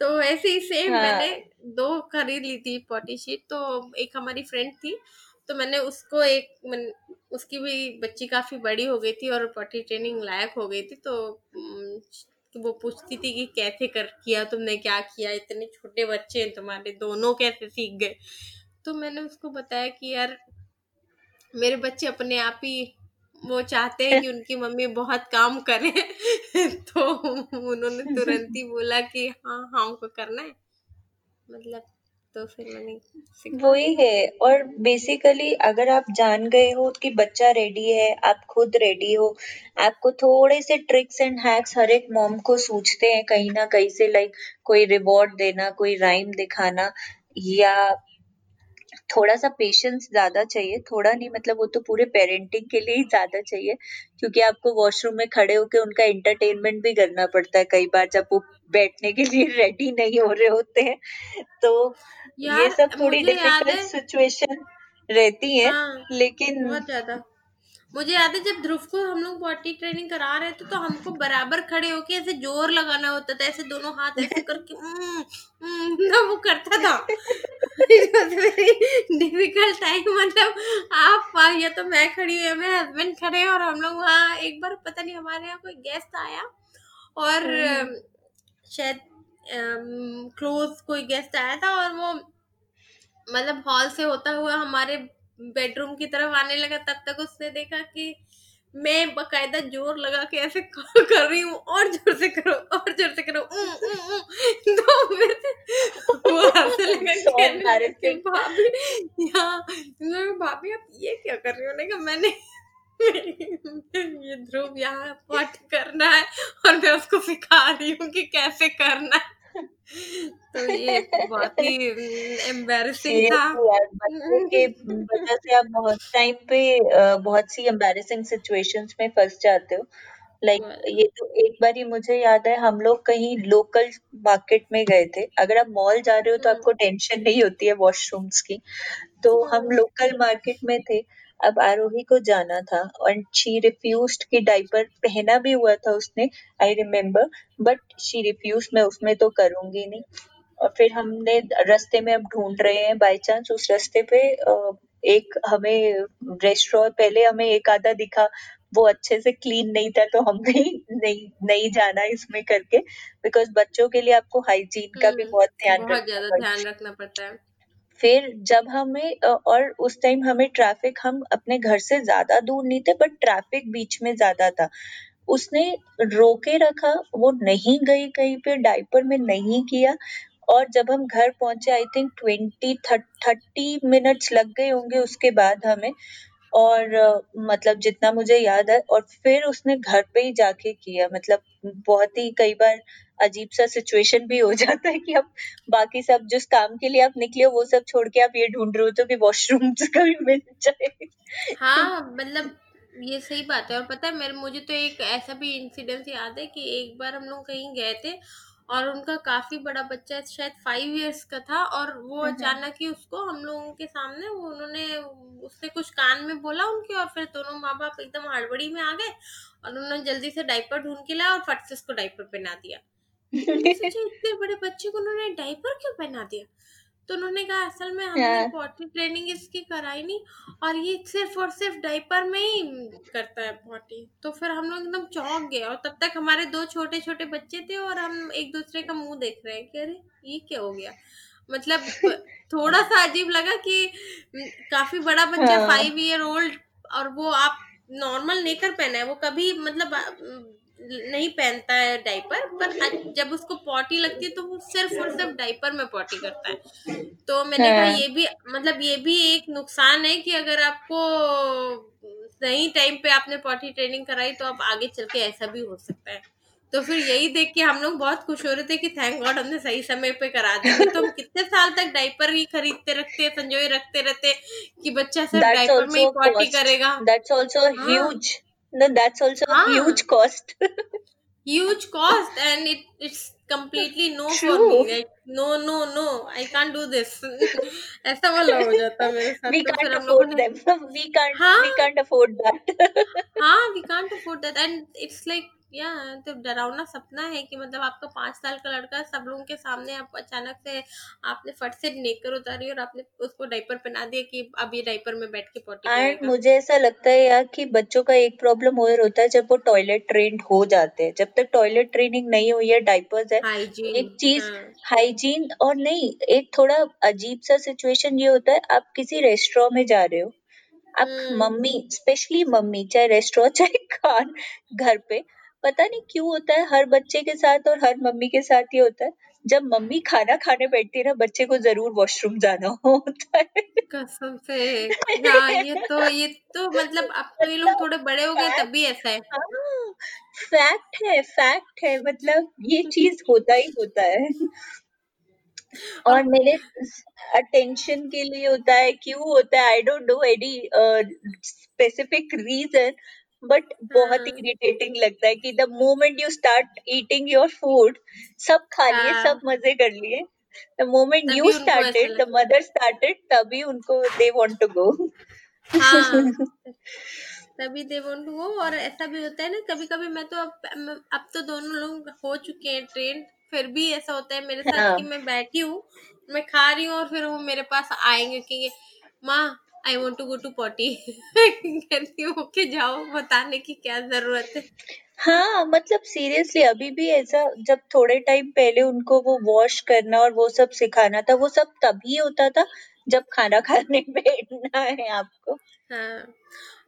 तो ऐसे ही सेम हाँ. मैंने दो खरीद ली थी पॉटी शीट तो एक हमारी फ्रेंड थी तो मैंने उसको एक मन, उसकी भी बच्ची काफ़ी बड़ी हो गई थी और पॉटी ट्रेनिंग लायक हो गई थी तो वो पूछती थी कि कैसे कर किया तुमने क्या किया इतने छोटे बच्चे हैं तुम्हारे दोनों कैसे सीख गए? तो मैंने उसको बताया कि यार मेरे बच्चे अपने आप ही वो चाहते हैं कि उनकी मम्मी बहुत काम करे [LAUGHS] तो उन्होंने तुरंत ही बोला कि हाँ हाँ हमको करना है। मतलब तो फिर मैंने वही है, और बेसिकली अगर आप जान गए हो कि बच्चा रेडी है, आप खुद रेडी हो, आपको थोड़े से ट्रिक्स एंड हैक्स हर एक मॉम को सूझते हैं कहीं ना कहीं से लाइक कोई रिवॉर्ड देना, कोई राइम दिखाना, या थोड़ा सा पेशेंस ज़्यादा चाहिए। थोड़ा नहीं मतलब वो तो पूरे पेरेंटिंग के लिए ही ज़्यादा चाहिए क्योंकि आपको वॉशरूम में खड़े होकर उनका एंटरटेनमेंट भी करना पड़ता है कई बार जब वो बैठने के लिए [LAUGHS] रेडी नहीं हो रहे होते हैं। तो ये सब थोड़ी डिफ़िकल्ट सिचुएशन रहती है हाँ, लेकिन बहुत ज़्यादा। मुझे याद है जब ध्रुव को हम लोग बॉडी ट्रेनिंग करा रहे थे तो हमको बराबर खड़े होके ऐसे ज़ोर लगाना होता था ऐसे दोनों हाथ ऐसे [LAUGHS] करके ना वो करता था [LAUGHS] डिफ़िकल्ट टाइम मतलब आप या तो मैं खड़ी हुई मेरे हस्बैंड खड़े और हम लोग वहाँ एक बार पता नहीं हमारे यहाँ कोई गेस्ट आया और हम्म। शायद क्लोज कोई गेस्ट आया था और वो मतलब हॉल से होता हुआ हमारे बेडरूम की तरफ़ आने लगा तब तक उसने देखा कि मैं बकायदा ज़ोर लगा के ऐसे कर रही हूँ और ज़ोर से करो और ज़ोर से करो उ, उ, उ, तो फिर वो हंसने लगा भाभी यहाँ भाभी आप ये क्या कर रही हो? ना मैंने ये ध्रुव यहाँ पाठ करना है और मैं उसको सिखा रही हूँ कि कैसे करना है। तो ये बहुत ही एम्बेरसिंग था। बच्चों के वजह से आप बहुत टाइम पे बहुत सी एम्बेरसिंग सिचुएशंस में फंस जाते हो। लाइक like, ये तो एक बार ही मुझे याद है हम लोग कहीं लोकल मार्केट में गए थे। अगर आप मॉल जा रहे हो तो आपको टेंशन नहीं होती है वॉशरूम्स की। तो हम लोकल मार्केट में थे। अब आरोही को जाना था और शी रिफ्यूज की डाइपर पहना भी हुआ था उसने I remember but she refuse मैं उसमें तो करूँगी नहीं। और फिर हमने रास्ते में अब ढूंढ रहे हैं बाई चांस उस रास्ते पे एक हमें रेस्टोरेंट पहले हमें एक आधा दिखा वो अच्छे से क्लीन नहीं था तो हम भी नहीं नहीं जाना इसमें करके बिकॉज़ बच्चों के लिए आपको हाइजीन का भी हम्म, बहुत ध्यान बहुत ज़्यादा ध्यान रखना पड़ता है। फिर जब हमें और उस टाइम हमें ट्रैफ़िक हम अपने घर से ज़्यादा दूर नहीं थे बट ट्रैफ़िक बीच में ज़्यादा था। उसने रोके रखा, वो नहीं गई कहीं पे डायपर में नहीं किया। और जब हम घर पहुँचे I think twenty thirty minutes लग गए होंगे उसके बाद हमें। और मतलब जितना मुझे याद है, और फिर उसने घर पे ही जाके किया। मतलब बहुत ही कई बार अजीब सा सिचुएशन भी हो [LAUGHS] जाता है कि अब बाकी सब जिस काम के लिए आप निकले हो वो सब छोड़ के आप ये ढूंढ रहे हो तो कि वॉशरूम [LAUGHS] कभी मिल जाए। हाँ मतलब ये सही बात है। और पता है मेरे मुझे तो एक ऐसा भी इंसिडेंस याद है कि एक बार हम लोग कहीं गए थे और उनका काफ़ी बड़ा बच्चा शायद फाइव इयर्स का था और वो अचानक ही उसको हम लोगों के सामने वो उन्होंने उसने कुछ कान में बोला उनके और फिर दोनों माँ बाप एकदम हड़बड़ी में आ गए और उन्होंने जल्दी से डाइपर ढूंढ के लाया और फट से उसको डाइपर पहना दिया। [LAUGHS] इतने बड़े बच्चे को उन्होंने डाइपर क्यों पहना दिया? तो उन्होंने कहा असल में हमने पॉटी ट्रेनिंग इसकी कराई नहीं और ये सिर्फ़ और सिर्फ़ डाइपर में ही करता है पॉटी तो फिर हम लोग एकदम चौंक गए और तब तक हमारे दो छोटे छोटे बच्चे थे और हम एक दूसरे का मुँह देख रहे हैं कि अरे ये क्या हो गया? मतलब थोड़ा सा अजीब लगा कि काफ़ी बड़ा बच्चा फाइव ईयर ओल्ड और वो आप नॉर्मल नेकर पहना है वो कभी मतलब नहीं पहनता है डाइपर पर जब उसको पॉटी लगती है तो वो सिर्फ़ और सिर्फ़ डाइपर में पॉटी करता है। तो मैंने कहा हाँ। ये भी मतलब ये भी एक नुकसान है कि अगर आपको सही टाइम पे आपने पॉटी ट्रेनिंग कराई तो अब आगे चल के ऐसा भी हो सकता है। तो फिर यही देख के हम लोग बहुत खुश हो रहे थे कि थैंक गॉड हमने सही समय पे करा दिया। तो हम [LAUGHS] कितने साल तक डाइपर ही खरीदते रखते संजोए रखते रहते कि बच्चा सिर्फ़ डाइपर में ही पॉटी करेगा। That's also huge no that's also ah. a huge cost [LAUGHS] huge cost and it it's completely no True. for me like no no no i can't do this [LAUGHS] ऐसा वाला हो जाता मेरे साथ we तो can't afford them [LAUGHS] we can't हाँ? we can't afford that हाँ we can't afford that and it's like या तो डरावना सपना है कि मतलब आपका पाँच साल का लड़का सब लोगों के सामने आप अचानक से आपने फट से नेकर उतारी और आपने उसको डाइपर पहना दिया कि अब ये डाइपर में बैठ के पोटी एंड मुझे ऐसा लगता है यार कि बच्चों का एक प्रॉब्लम और होता है जब वो टॉयलेट ट्रेंड हो जाते हैं जब तक टॉयलेट ट्रेनिंग नहीं हुई है डाइपर्स है एक चीज़ हाइजीन। और नहीं एक थोड़ा अजीब सा सिचुएशन ये होता है आप किसी रेस्टोरेंट में जा रहे हो आप हम्म। मम्मी स्पेशली मम्मी चाहे रेस्टोरेंट [LAUGHS] चाहे खान घर पे पता नहीं क्यों होता है हर बच्चे के साथ और हर मम्मी के साथ ये होता है। जब मम्मी खाना खाने बैठती है ना बच्चे को ज़रूर वॉशरूम जाना होता है। कसम से। हाँ ये तो ये तो मतलब अब तो ये लोग थोड़े बड़े हो गए तब भी ऐसा है। फैक्ट हाँ, है फैक्ट है मतलब ये चीज़ होता ही होता है। और मेरे अटेंशन के लिए होता है क्यों होता है I don't know any specific reason but बहुत इरिटेटिंग हाँ। लगता है कि the moment you start eating your food सब खा लिए हाँ। सब मज़े कर लिए the moment you started the mother started तभी उनको दे वांट टू गो तभी दे वांट टू गो और ऐसा भी होता है ना कभी कभी मैं तो अब अब तो दोनों लोग हो चुके हैं ट्रेन फिर भी ऐसा होता है मेरे साथ हाँ. कि मैं बैठी हूँ मैं खा रही हूँ और फिर वो मेरे पास आएँगे कि माँ I want to go to potty कहती हूँ ओके जाओ बताने की क्या ज़रूरत है? हाँ मतलब सीरियसली अभी भी ऐसा जब थोड़े टाइम पहले उनको वो वॉश करना और वो सब सिखाना था वो सब तभी होता था जब खाना खाने [LAUGHS] बैठना है आपको। हाँ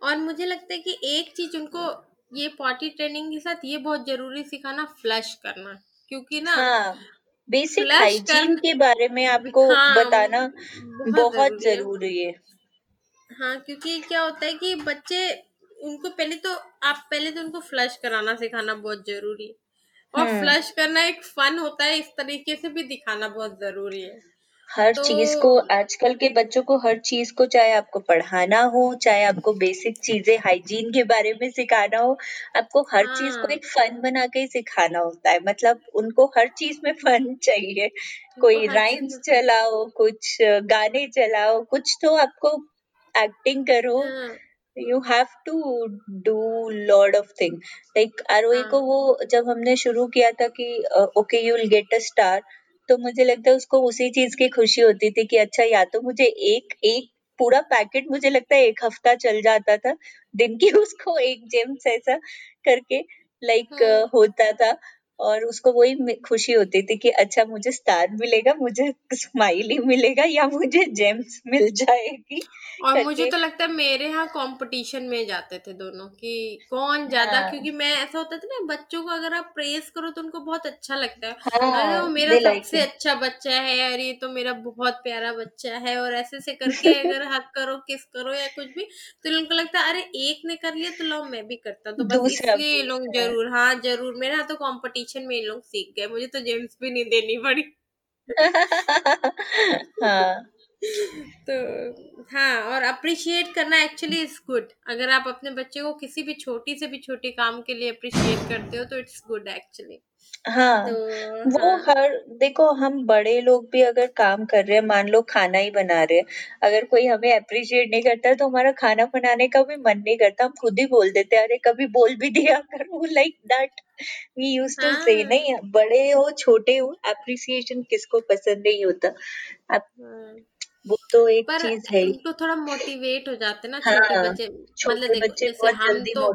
और मुझे लगता है कि एक चीज़ उनको ये पॉटी ट्रेनिंग के साथ ये बहुत ज़रूरी सिखाना फ्लश करना क्योंकि ना हाँ बेसिक हाइजीन के बारे में आपको हाँ, बताना बहुत, बहुत ज़रूरी है। हाँ क्योंकि क्या होता है कि बच्चे उनको पहले तो आप पहले तो उनको फ्लश कराना सिखाना बहुत ज़रूरी है और फ्लश हम्म। करना एक फन होता है इस तरीके से भी दिखाना बहुत ज़रूरी है हर तो... चीज़ को आजकल के बच्चों को हर चीज़ को चाहे आपको पढ़ाना हो चाहे आपको बेसिक चीज़ें हाइजीन के बारे में सिखाना हो आपको हर हाँ। चीज़ को एक फन बना के ही सिखाना होता है मतलब उनको हर चीज़ में फन [LAUGHS] चाहिए कोई राइम्स चलाओ कुछ गाने चलाओ कुछ तो आपको एक्टिंग करो you have to do lot of thing like Aarohi को वो जब हमने शुरू किया था कि okay you will get a star तो मुझे लगता है उसको उसी चीज़ की खुशी होती थी कि अच्छा या तो मुझे एक एक पूरा पैकेट मुझे लगता है एक हफ़्ता चल जाता था दिन की उसको एक जेम्स ऐसा करके लाइक like, uh, होता था। और उसको वही खुशी होती थी कि अच्छा मुझे स्टार मिलेगा मुझे स्माइली मिलेगा या मुझे जेम्स मिल जाएगी। और मुझे तो लगता है मेरे यहाँ कंपटीशन में जाते थे दोनों कि कौन ज़्यादा हाँ. क्योंकि मैं ऐसा होता था ना बच्चों को अगर आप प्रेस करो तो उनको बहुत अच्छा लगता है। हाँ, अरे वो मेरा सबसे अच्छा बच्चा है अरे ये तो मेरा बहुत प्यारा बच्चा है और ऐसे से करके [LAUGHS] अगर हक करो किस करो या कुछ भी तो उनको लगता है अरे एक ने कर लिया तो लो मैं भी करता। तो बस इसलिए लोग ज़रूर हाँ ज़रूर मेरे यहाँ तो कॉम्पिटिशन कंपटीशन में इन लोग सीख गए मुझे तो जेम्स भी नहीं देनी पड़ी। [LAUGHS] हाँ। तो हाँ और अप्रिशिएट करना एक्चुअली इज़ गुड अगर आप अपने बच्चे को किसी भी छोटी से भी छोटे काम के लिए अप्रिशिएट करते हो तो इट्स गुड एक्चुअली हाँ तो वो हाँ। हर देखो हम बड़े लोग भी अगर काम कर रहे हैं मान लो खाना ही बना रहे हैं अगर कोई हमें अप्रिशिएट नहीं करता तो हमारा खाना बनाने का भी मन नहीं करता हम खुद ही बोल देते अरे कभी बोल भी दिया करो like that we use to say नहीं बड़े हो छोटे हो अप्रिसिएशन किसको पसंद नहीं होता? आप हाँ। वो तो एक चीज़ है तो थोड़ा मोटिवेट हो जाते ना छोटे हाँ, बच्चे मतलब देखो जैसे हम तो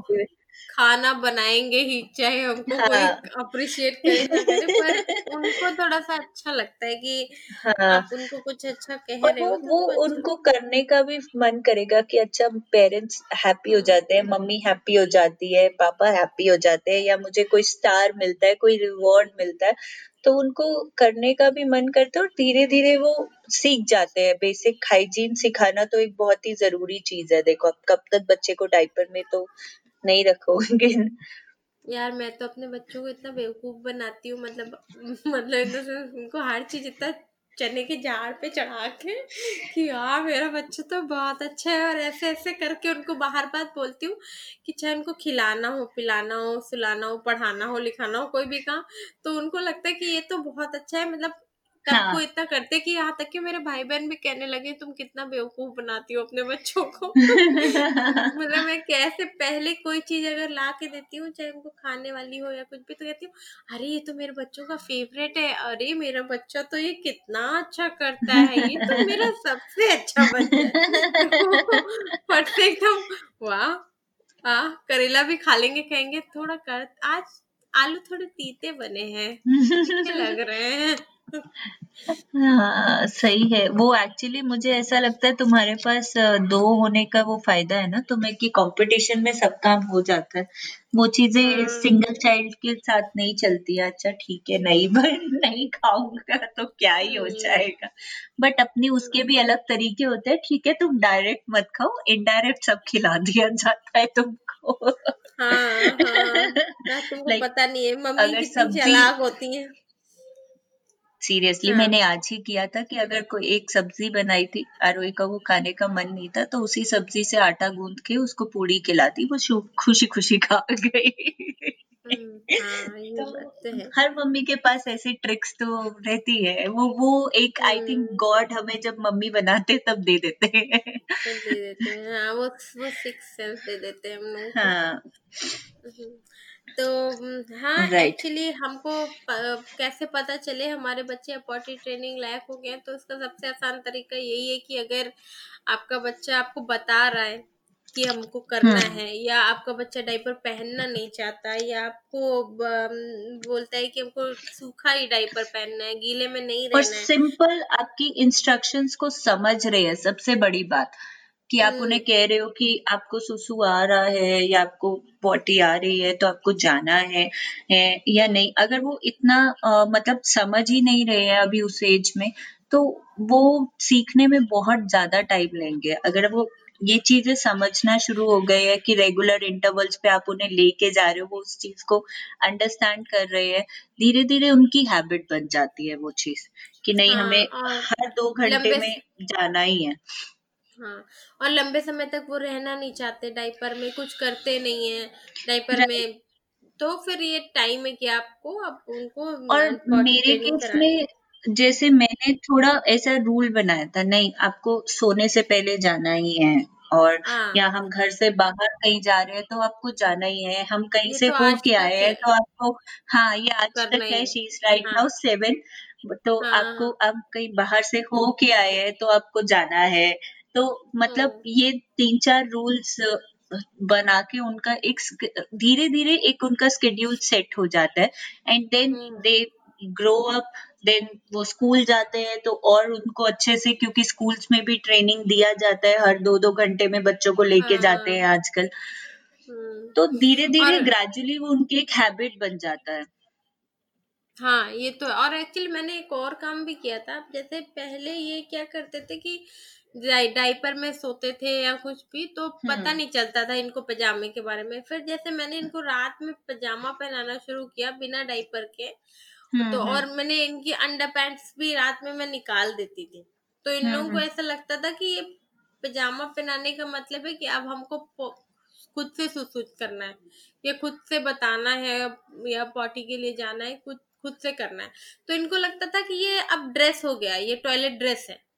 खाना बनाएँगे ही चाहे हमको हाँ। कोई अप्रिशिएट करे पर उनको थोड़ा सा अच्छा लगता है कि हाँ। आप उनको कुछ अच्छा कह रहे वो हो तो वो उनको अच्छा उनको करने का भी मन करेगा कि अच्छा पेरेंट्स हैप्पी हो जाते हैं मम्मी हैप्पी हो जाती है पापा हैप्पी हो जाते हैं या मुझे कोई स्टार मिलता है कोई रिवॉर्ड मिलता है तो उनको करने का भी मन करता है और धीरे धीरे वो सीख जाते हैं। बेसिक हाइजीन सिखाना तो एक बहुत ही ज़रूरी चीज़ है। देखो अब कब तक बच्चे को डायपर में तो नहीं रखोगे। यार, मैं तो अपने बच्चों को इतना बेवकूफ़ बनाती हूँ मतलब मतलब उनको हर चीज़ इतना चने के झाड़ पे चढ़ा के कि यार मेरा बच्चा तो बहुत अच्छा है और ऐसे ऐसे करके उनको बाहर बात बोलती हूँ कि चाहे उनको खिलाना हो, पिलाना हो, सुलाना हो, पढ़ाना हो, लिखाना हो, कोई भी काम तो उनको लगता है कि ये तो बहुत अच्छा है मतलब तब हाँ। वो इतना करते कि यहाँ तक कि मेरे भाई बहन भी कहने लगे तुम कितना बेवकूफ़ बनाती हो अपने बच्चों को? [LAUGHS] मतलब मैं कैसे पहले कोई चीज़ अगर ला के देती हूँ चाहे उनको खाने वाली हो या कुछ भी तो कहती हूँ अरे ये तो मेरे बच्चों का फेवरेट है। अरे मेरा बच्चा तो ये कितना अच्छा करता है ये तो मेरा [LAUGHS] सबसे अच्छा बच्चा है। [LAUGHS] तो एकदम वाह आ करेला भी खा लेंगे कहेंगे थोड़ा कर आज आलू थोड़े तीते बने हैं लग रहे हैं। हाँ सही है। वो एक्चुअली मुझे ऐसा लगता है तुम्हारे पास अ, दो होने का वो फ़ायदा है ना तुम्हें कि कंपटीशन में सब काम हो जाता है। वो चीज़ें हाँ सिंगल चाइल्ड के साथ नहीं चलती है। अच्छा ठीक है नहीं [LAUGHS] पर नहीं खाऊँगा तो क्या ही हो हम्म। जाएगा। बट अपनी उसके भी अलग तरीके होते हैं। ठीक है तुम डायरेक्ट मत खाओ। इनडायरेक्ट सब खिला दिया जाता है तुमको। हाँ हाँ। ना [LAUGHS] तुमको लाइक पता नहीं है। मम्मी अगर कितनी सब्ज़ी चालाक होती है। सीरियसली हाँ। मैंने आज ही किया था कि अगर कोई एक सब्ज़ी बनाई थी आरोही का वो खाने का मन नहीं था तो उसी सब्ज़ी से आटा गूंद के उसको पूड़ी खिलाती वो खुशी खुशी खा गई। हम्म, हाँ तो तो हर मम्मी के पास ऐसी ट्रिक्स तो रहती है वो वो एक आई थिंक गॉड हमें जब मम्मी बनाते तब दे देते हैं। दे देते हैं हाँ वो वो सिक्स सेंस दे देते हैं हम लोगों हाँ। हम्म, तो हाँ राइट एक्चुअली हमको प, कैसे पता चले हमारे बच्चे पॉटी ट्रेनिंग लायक हो गए हैं, तो उसका सबसे आसान तरीका यही है कि अगर आपका बच्चा आपको बता रहा है कि हमको करना हम्म। है या आपका बच्चा डायपर पहनना नहीं चाहता या आपको ब- बोलता है कि हमको सूखा ही डायपर पहनना है गीले में नहीं और रहना है। सिंपल आपकी इंस्ट्रक्शंस को समझ रहे हैं सबसे बड़ी बात। कि आप उन्हें हम्म कह रहे हो कि आपको सुसु आ रहा है या आपको पॉटी आ रही है तो आपको जाना है, है या नहीं? अगर वो इतना अ, मतलब समझ ही नहीं रहे हैं अभी उस एज में तो वो सीखने में बहुत ज़्यादा टाइम लेंगे। अगर वो ये चीज़ें समझना शुरू हो गए हैं कि रेगुलर इंटरवल्स पे आप उन्हें लेके जा रहे हो वो उस चीज़ को अंडरस्टैंड कर रहे हैं धीरे धीरे उनकी हैबिट बन जाती है वो चीज़ कि नहीं हाँ हमें हर दो घंटे में जाना ही है। हाँ और लंबे समय तक वो रहना नहीं चाहते डाइपर में कुछ करते नहीं है डाइपर राइट में। तो फिर ये टाइम है कि आपको आप उनको और मेरे केस में जैसे मैंने थोड़ा ऐसा रूल बनाया था नहीं आपको सोने से पहले जाना ही है और हाँ। या हम घर से बाहर कहीं जा रहे हैं तो आपको जाना ही है। हम कहीं ये से तो हो आज के तक आए है। हैं तो आपको हाँ ये आज करना तक ही है है। शी इज़ राइट हाँ। नाउ सेवन तो हाँ। आपको आप कहीं बाहर से हो के आए हैं तो आपको जाना है। तो मतलब हम्म ये तीन चार रूल्स बना के उनका एक धीरे धीरे एक उनका स्केड्यूल सेट हो जाता है। And then they grow up then वो स्कूल जाते हैं तो और उनको अच्छे से क्योंकि स्कूल्स में भी ट्रेनिंग दिया जाता है हर दो दो घंटे में बच्चों को लेके जाते हैं हाँ आजकल। हम्म। तो धीरे धीरे ग्रेजुअली वो उनकी एक हैबिट बन जाता है। हाँ ये तो और एक्चुअली मैंने एक और काम भी किया था। जैसे पहले ये क्या करते थे कि डाइ- डाइपर में सोते थे या कुछ भी तो पता हम्म। नहीं चलता था इनको पजामे के बारे में। फिर जैसे मैंने इनको रात में पजामा पहनाना शुरू किया बिना डाइपर के हम्म तो हम्म। और मैंने इनकी अंडर पैंट्स भी रात में मैं निकाल देती थी। तो इन हम्म लोगों को हम्म। ऐसा लगता था कि ये पजामा पहनाने का मतलब है कि अब हमको खुद से सुसूच करना है या खुद से बताना है या पॉटी के लिए जाना है खुद खुद से करना है। तो इनको लगता था कि ये अब ड्रेस हो गया ये टॉयलेट ड्रेस है।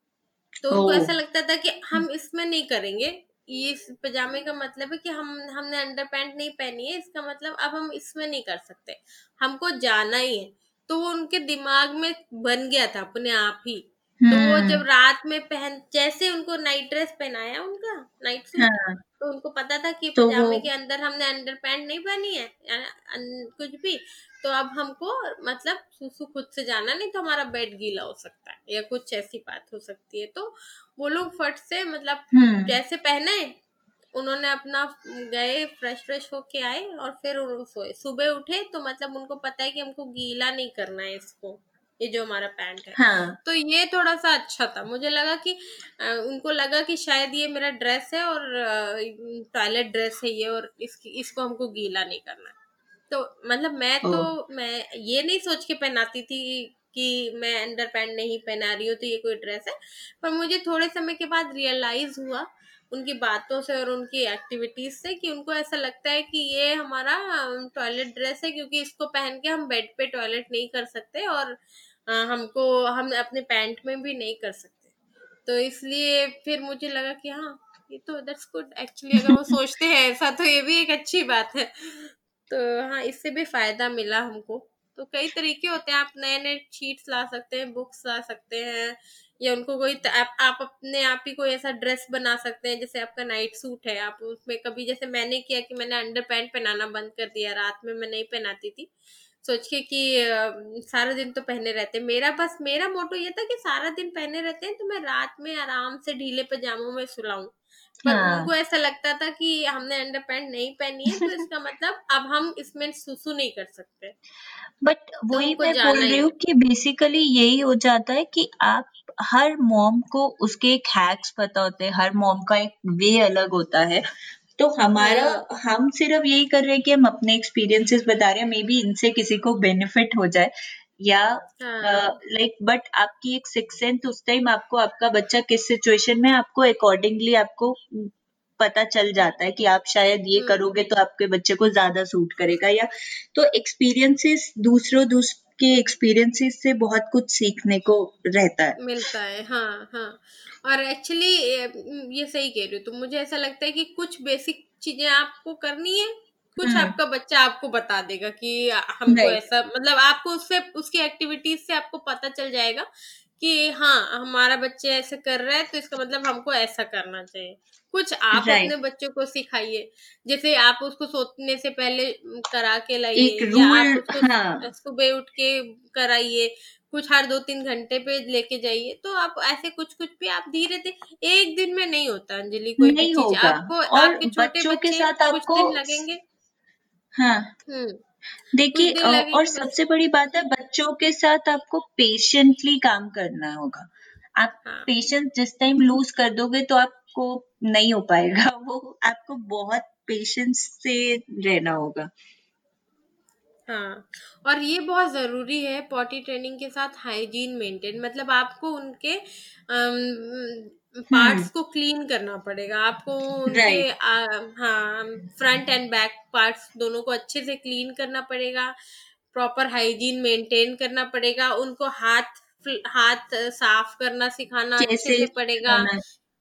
तो उनको ओह ऐसा लगता था कि हम इसमें नहीं करेंगे। ये इस पजामे का मतलब है कि हम हमने अंडर पैंट नहीं पहनी है इसका मतलब अब हम इसमें नहीं कर सकते। हमको जाना ही है। तो वो उनके दिमाग में बन गया था अपने आप ही। तो वो जब रात में पहन जैसे उनको नाइट ड्रेस पहनाया उनका नाइट सूट हाँ। तो उनको पता था कि तो पजामे वो- के अंदर हमने अंडर पैंट नहीं पहनी है या अन- कुछ भी। तो अब हमको मतलब सुसु खुद से जाना नहीं तो हमारा बेड गीला हो सकता है या कुछ ऐसी बात हो सकती है। तो वो लोग फट से मतलब हम्म। जैसे पहने उन्होंने अपना गए फ्रेश फ्रेश होके आए और फिर सोए। सुबह उठे तो मतलब उनको पता है कि हमको गीला नहीं करना है इसको ये जो हमारा पैंट है। हाँ। तो ये थोड़ा सा अच्छा था। मुझे लगा कि अ, उनको लगा कि शायद ये मेरा ड्रेस है और टॉयलेट ड्रेस है ये और इसकी इसको हमको गीला नहीं करना है। तो मतलब मैं तो मैं ये नहीं सोच के पहनाती थी कि मैं अंडर पैंट नहीं पहना रही हूँ तो ये कोई ड्रेस है। पर मुझे थोड़े समय के बाद रियलाइज़ हुआ उनकी बातों से और उनकी एक्टिविटीज़ से कि उनको ऐसा लगता है कि ये हमारा टॉयलेट ड्रेस है क्योंकि इसको पहन के हम बेड पे टॉयलेट नहीं कर सकते और हमको हम अपने पैंट में भी नहीं कर सकते। तो इसलिए फिर मुझे लगा कि हाँ ये तो दैट्स गुड एक्चुअली अगर वो [LAUGHS] सोचते हैं ऐसा तो ये भी एक अच्छी बात है। तो हाँ इससे भी फ़ायदा मिला हमको। तो कई तरीके होते हैं आप नए नए शीट्स ला सकते हैं बुक्स ला सकते हैं या उनको कोई आप, आप अपने आप ही कोई ऐसा ड्रेस बना सकते हैं जैसे आपका नाइट सूट है आप उसमें कभी जैसे मैंने किया कि मैंने अंडर पैंट पहनाना बंद कर दिया रात में मैं नहीं पहनाती थी। सोच के कि सारा दिन तो पहने रहते मेरा बस मेरा मोटो ये था कि सारा दिन पहने रहते हैं तो मैं रात में आराम से ढीले पजामों में सुलाऊं। पर हाँ। उनको ऐसा लगता था कि हमने अंडर पैंट नहीं पहनी है तो [LAUGHS] इसका मतलब अब हम इसमें सुसु नहीं कर सकते बट वही मैं बोल रही हूँ कि बेसिकली यही हो जाता है कि आप हर मॉम को उसके एक हैक्स पता होते हैं हर मॉम का एक वे अलग होता है तो हमारा हाँ। हम सिर्फ़ यही कर रहे हैं कि हम अपने एक्सपीरियंसेस बता रहे हैं मे बी इनसे किसी को बेनिफिट हो जाए या हाँ। लाइक बट आपकी एक सिक्स सेंथ उस टाइम आपको आपका बच्चा किस सिचुएशन में आपको अकॉर्डिंगली आपको पता चल जाता है कि आप शायद ये हम्म। करोगे तो आपके बच्चे को ज़्यादा सूट करेगा या तो एक्सपीरियंसेस दूसरों दूस के एक्सपीरियंसेस से बहुत कुछ सीखने को रहता है। मिलता है हाँ हाँ। और एक्चुअली ये सही कह रही हो तो मुझे ऐसा लगता है कि कुछ बेसिक चीज़ें आपको करनी है कुछ हम्म। आपका बच्चा आपको बता देगा कि हमको. ऐसा मतलब आपको उससे उसकी एक्टिविटीज़ से आपको पता चल जाएगा कि हाँ हमारा बच्चे ऐसे कर रहा है तो इसका मतलब हमको ऐसा करना चाहिए कुछ आप. अपने बच्चे को सिखाइए जैसे आप उसको सोने से पहले करा के लाइए या आप rule, उसको हाँ। सुबह उठ के कराइए कुछ हर दो तीन घंटे पे लेके जाइए तो आप ऐसे कुछ कुछ भी आप धीरे धीरे एक दिन में नहीं होता अंजलि कोई भी नहीं चीज़ होगा आपको और आपके छोटे बच्चों के बच्चे साथ कुछ आपको दिन लगेंगे हाँ हम्म देखिए अ, और बस। सबसे बड़ी बात है बच्चों के साथ आपको पेशेंटली काम करना होगा आप हाँ। पेशेंस जिस टाइम लूज कर दोगे तो आपको नहीं हो पाएगा [LAUGHS] वो आपको बहुत पेशेंस से रहना होगा हाँ और ये बहुत ज़रूरी है पॉटी ट्रेनिंग के साथ हाइजीन मेंटेन मतलब आपको उनके पार्ट्स को क्लीन करना पड़ेगा। आपको उनके. आ, हाँ फ्रंट एंड बैक पार्ट्स दोनों को अच्छे से क्लीन करना पड़ेगा। प्रॉपर हाइजीन मेंटेन करना पड़ेगा। उनको हाथ हाथ साफ़ करना सिखाना अच्छे से पड़ेगा।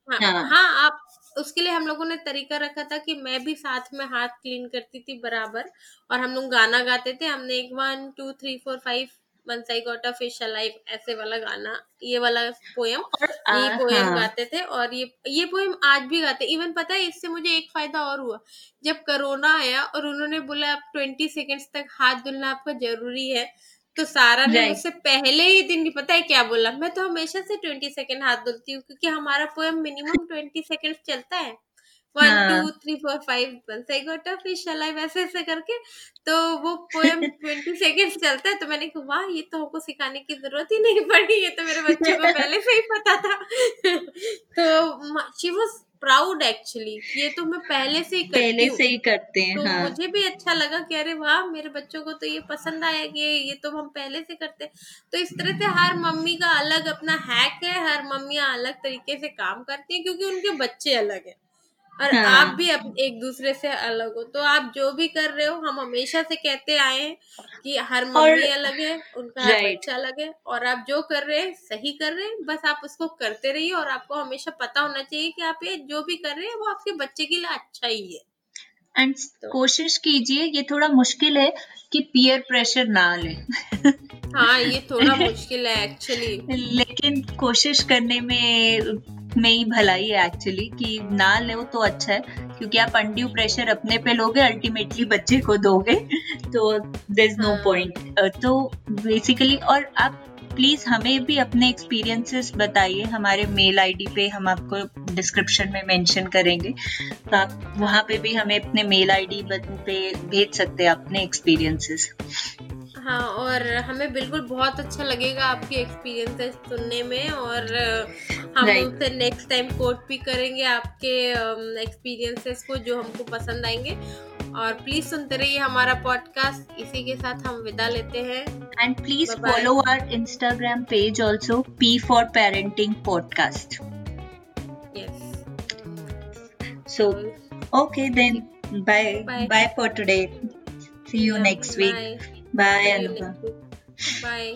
हाँ हाँ। हाँ आप उसके लिए हम लोगों ने तरीका रखा था कि मैं भी साथ में हाथ क्लीन करती थी बराबर और हम लोग गाना गाते थे। हमने एक one two three four five once I got a fish alive ऐसे वाला गाना ये वाला पोएम और ये पोएम हाँ। गाते थे और ये ये पोयम आज भी गाते इवन पता है इससे मुझे एक फ़ायदा और हुआ। जब कोरोना आया और उन्होंने बोला आप ट्वेंटी सेकेंड्स तक हाथ धुलना आपका ज़रूरी है तो सारा ने. मुझसे पहले ही दिन नहीं पता है क्या बोला? मैं तो हमेशा से ट्वेंटी सेकेंड हाथ धुलती हूँ क्योंकि हमारा पोएम मिनिमम ट्वेंटी सेकेंड चलता है। One. Two three four five once I got a fish alive ऐसे ऐसे करके। तो वो पोयम ट्वेंटी सेकेंड चलता है तो मैंने कहा वाह ये तो हमको सिखाने की ज़रूरत ही नहीं पड़ी। ये तो मेरे बच्चे को पहले से ही पता था। [LAUGHS] तो शी वॉज़ प्राउड एक्चुअली ये तो मैं पहले से ही करती पहले से ही करते हैं तो हाँ। मुझे भी अच्छा लगा कि अरे वाह मेरे बच्चों को तो ये पसंद आया कि ये तो हम पहले से करते हैं। तो इस तरह से हर मम्मी का अलग अपना हैक है हर मम्मियाँ अलग तरीके से काम करती हैं क्योंकि उनके बच्चे अलग हैं। और हाँ। आप भी अप, एक दूसरे से अलग हो। तो आप जो भी कर रहे हो हम हमेशा से कहते आए हैं कि हर मम्मी अलग है उनका हर बच्चा अलग है। और आप जो कर रहे हैं सही कर रहे हैं बस आप उसको करते रहिए और आपको हमेशा पता होना चाहिए कि आप ये जो भी कर रहे हैं वो आपके बच्चे के लिए अच्छा ही है। एंड तो- कोशिश कीजिए ये थोड़ा मुश्किल है कि पीयर प्रेशर ना लें। हाँ ये थोड़ा [LAUGHS] मुश्किल है एक्चुअली लेकिन कोशिश करने में में ही भलाई है एक्चुअली कि ना लो तो अच्छा है क्योंकि आप अनड्यू प्रेशर अपने पे लोगे अल्टीमेटली बच्चे को दोगे [LAUGHS] तो देर इज़ नो पॉइंट तो बेसिकली और आप प्लीज़ हमें भी अपने एक्सपीरियंसेस बताइए हमारे मेल आईडी पे हम आपको डिस्क्रिप्शन में मेंशन करेंगे तो आप वहाँ पे भी हमें अपने मेल आईडी पे भेज सकते हैं अपने एक्सपीरियंसेस हाँ और हमें बिल्कुल बहुत अच्छा लगेगा आपकी एक्सपीरियंसेस सुनने में और हम उनसे नेक्स्ट टाइम कोट भी करेंगे आपके एक्सपीरियंसेस को जो हमको पसंद आएँगे। और प्लीज़ सुनते रहिए हमारा पॉडकास्ट इसी के साथ हम विदा लेते हैं। And please follow our Instagram page also P for parenting podcast yes so okay then bye bye for today see you next week bye bye Anubha. Bye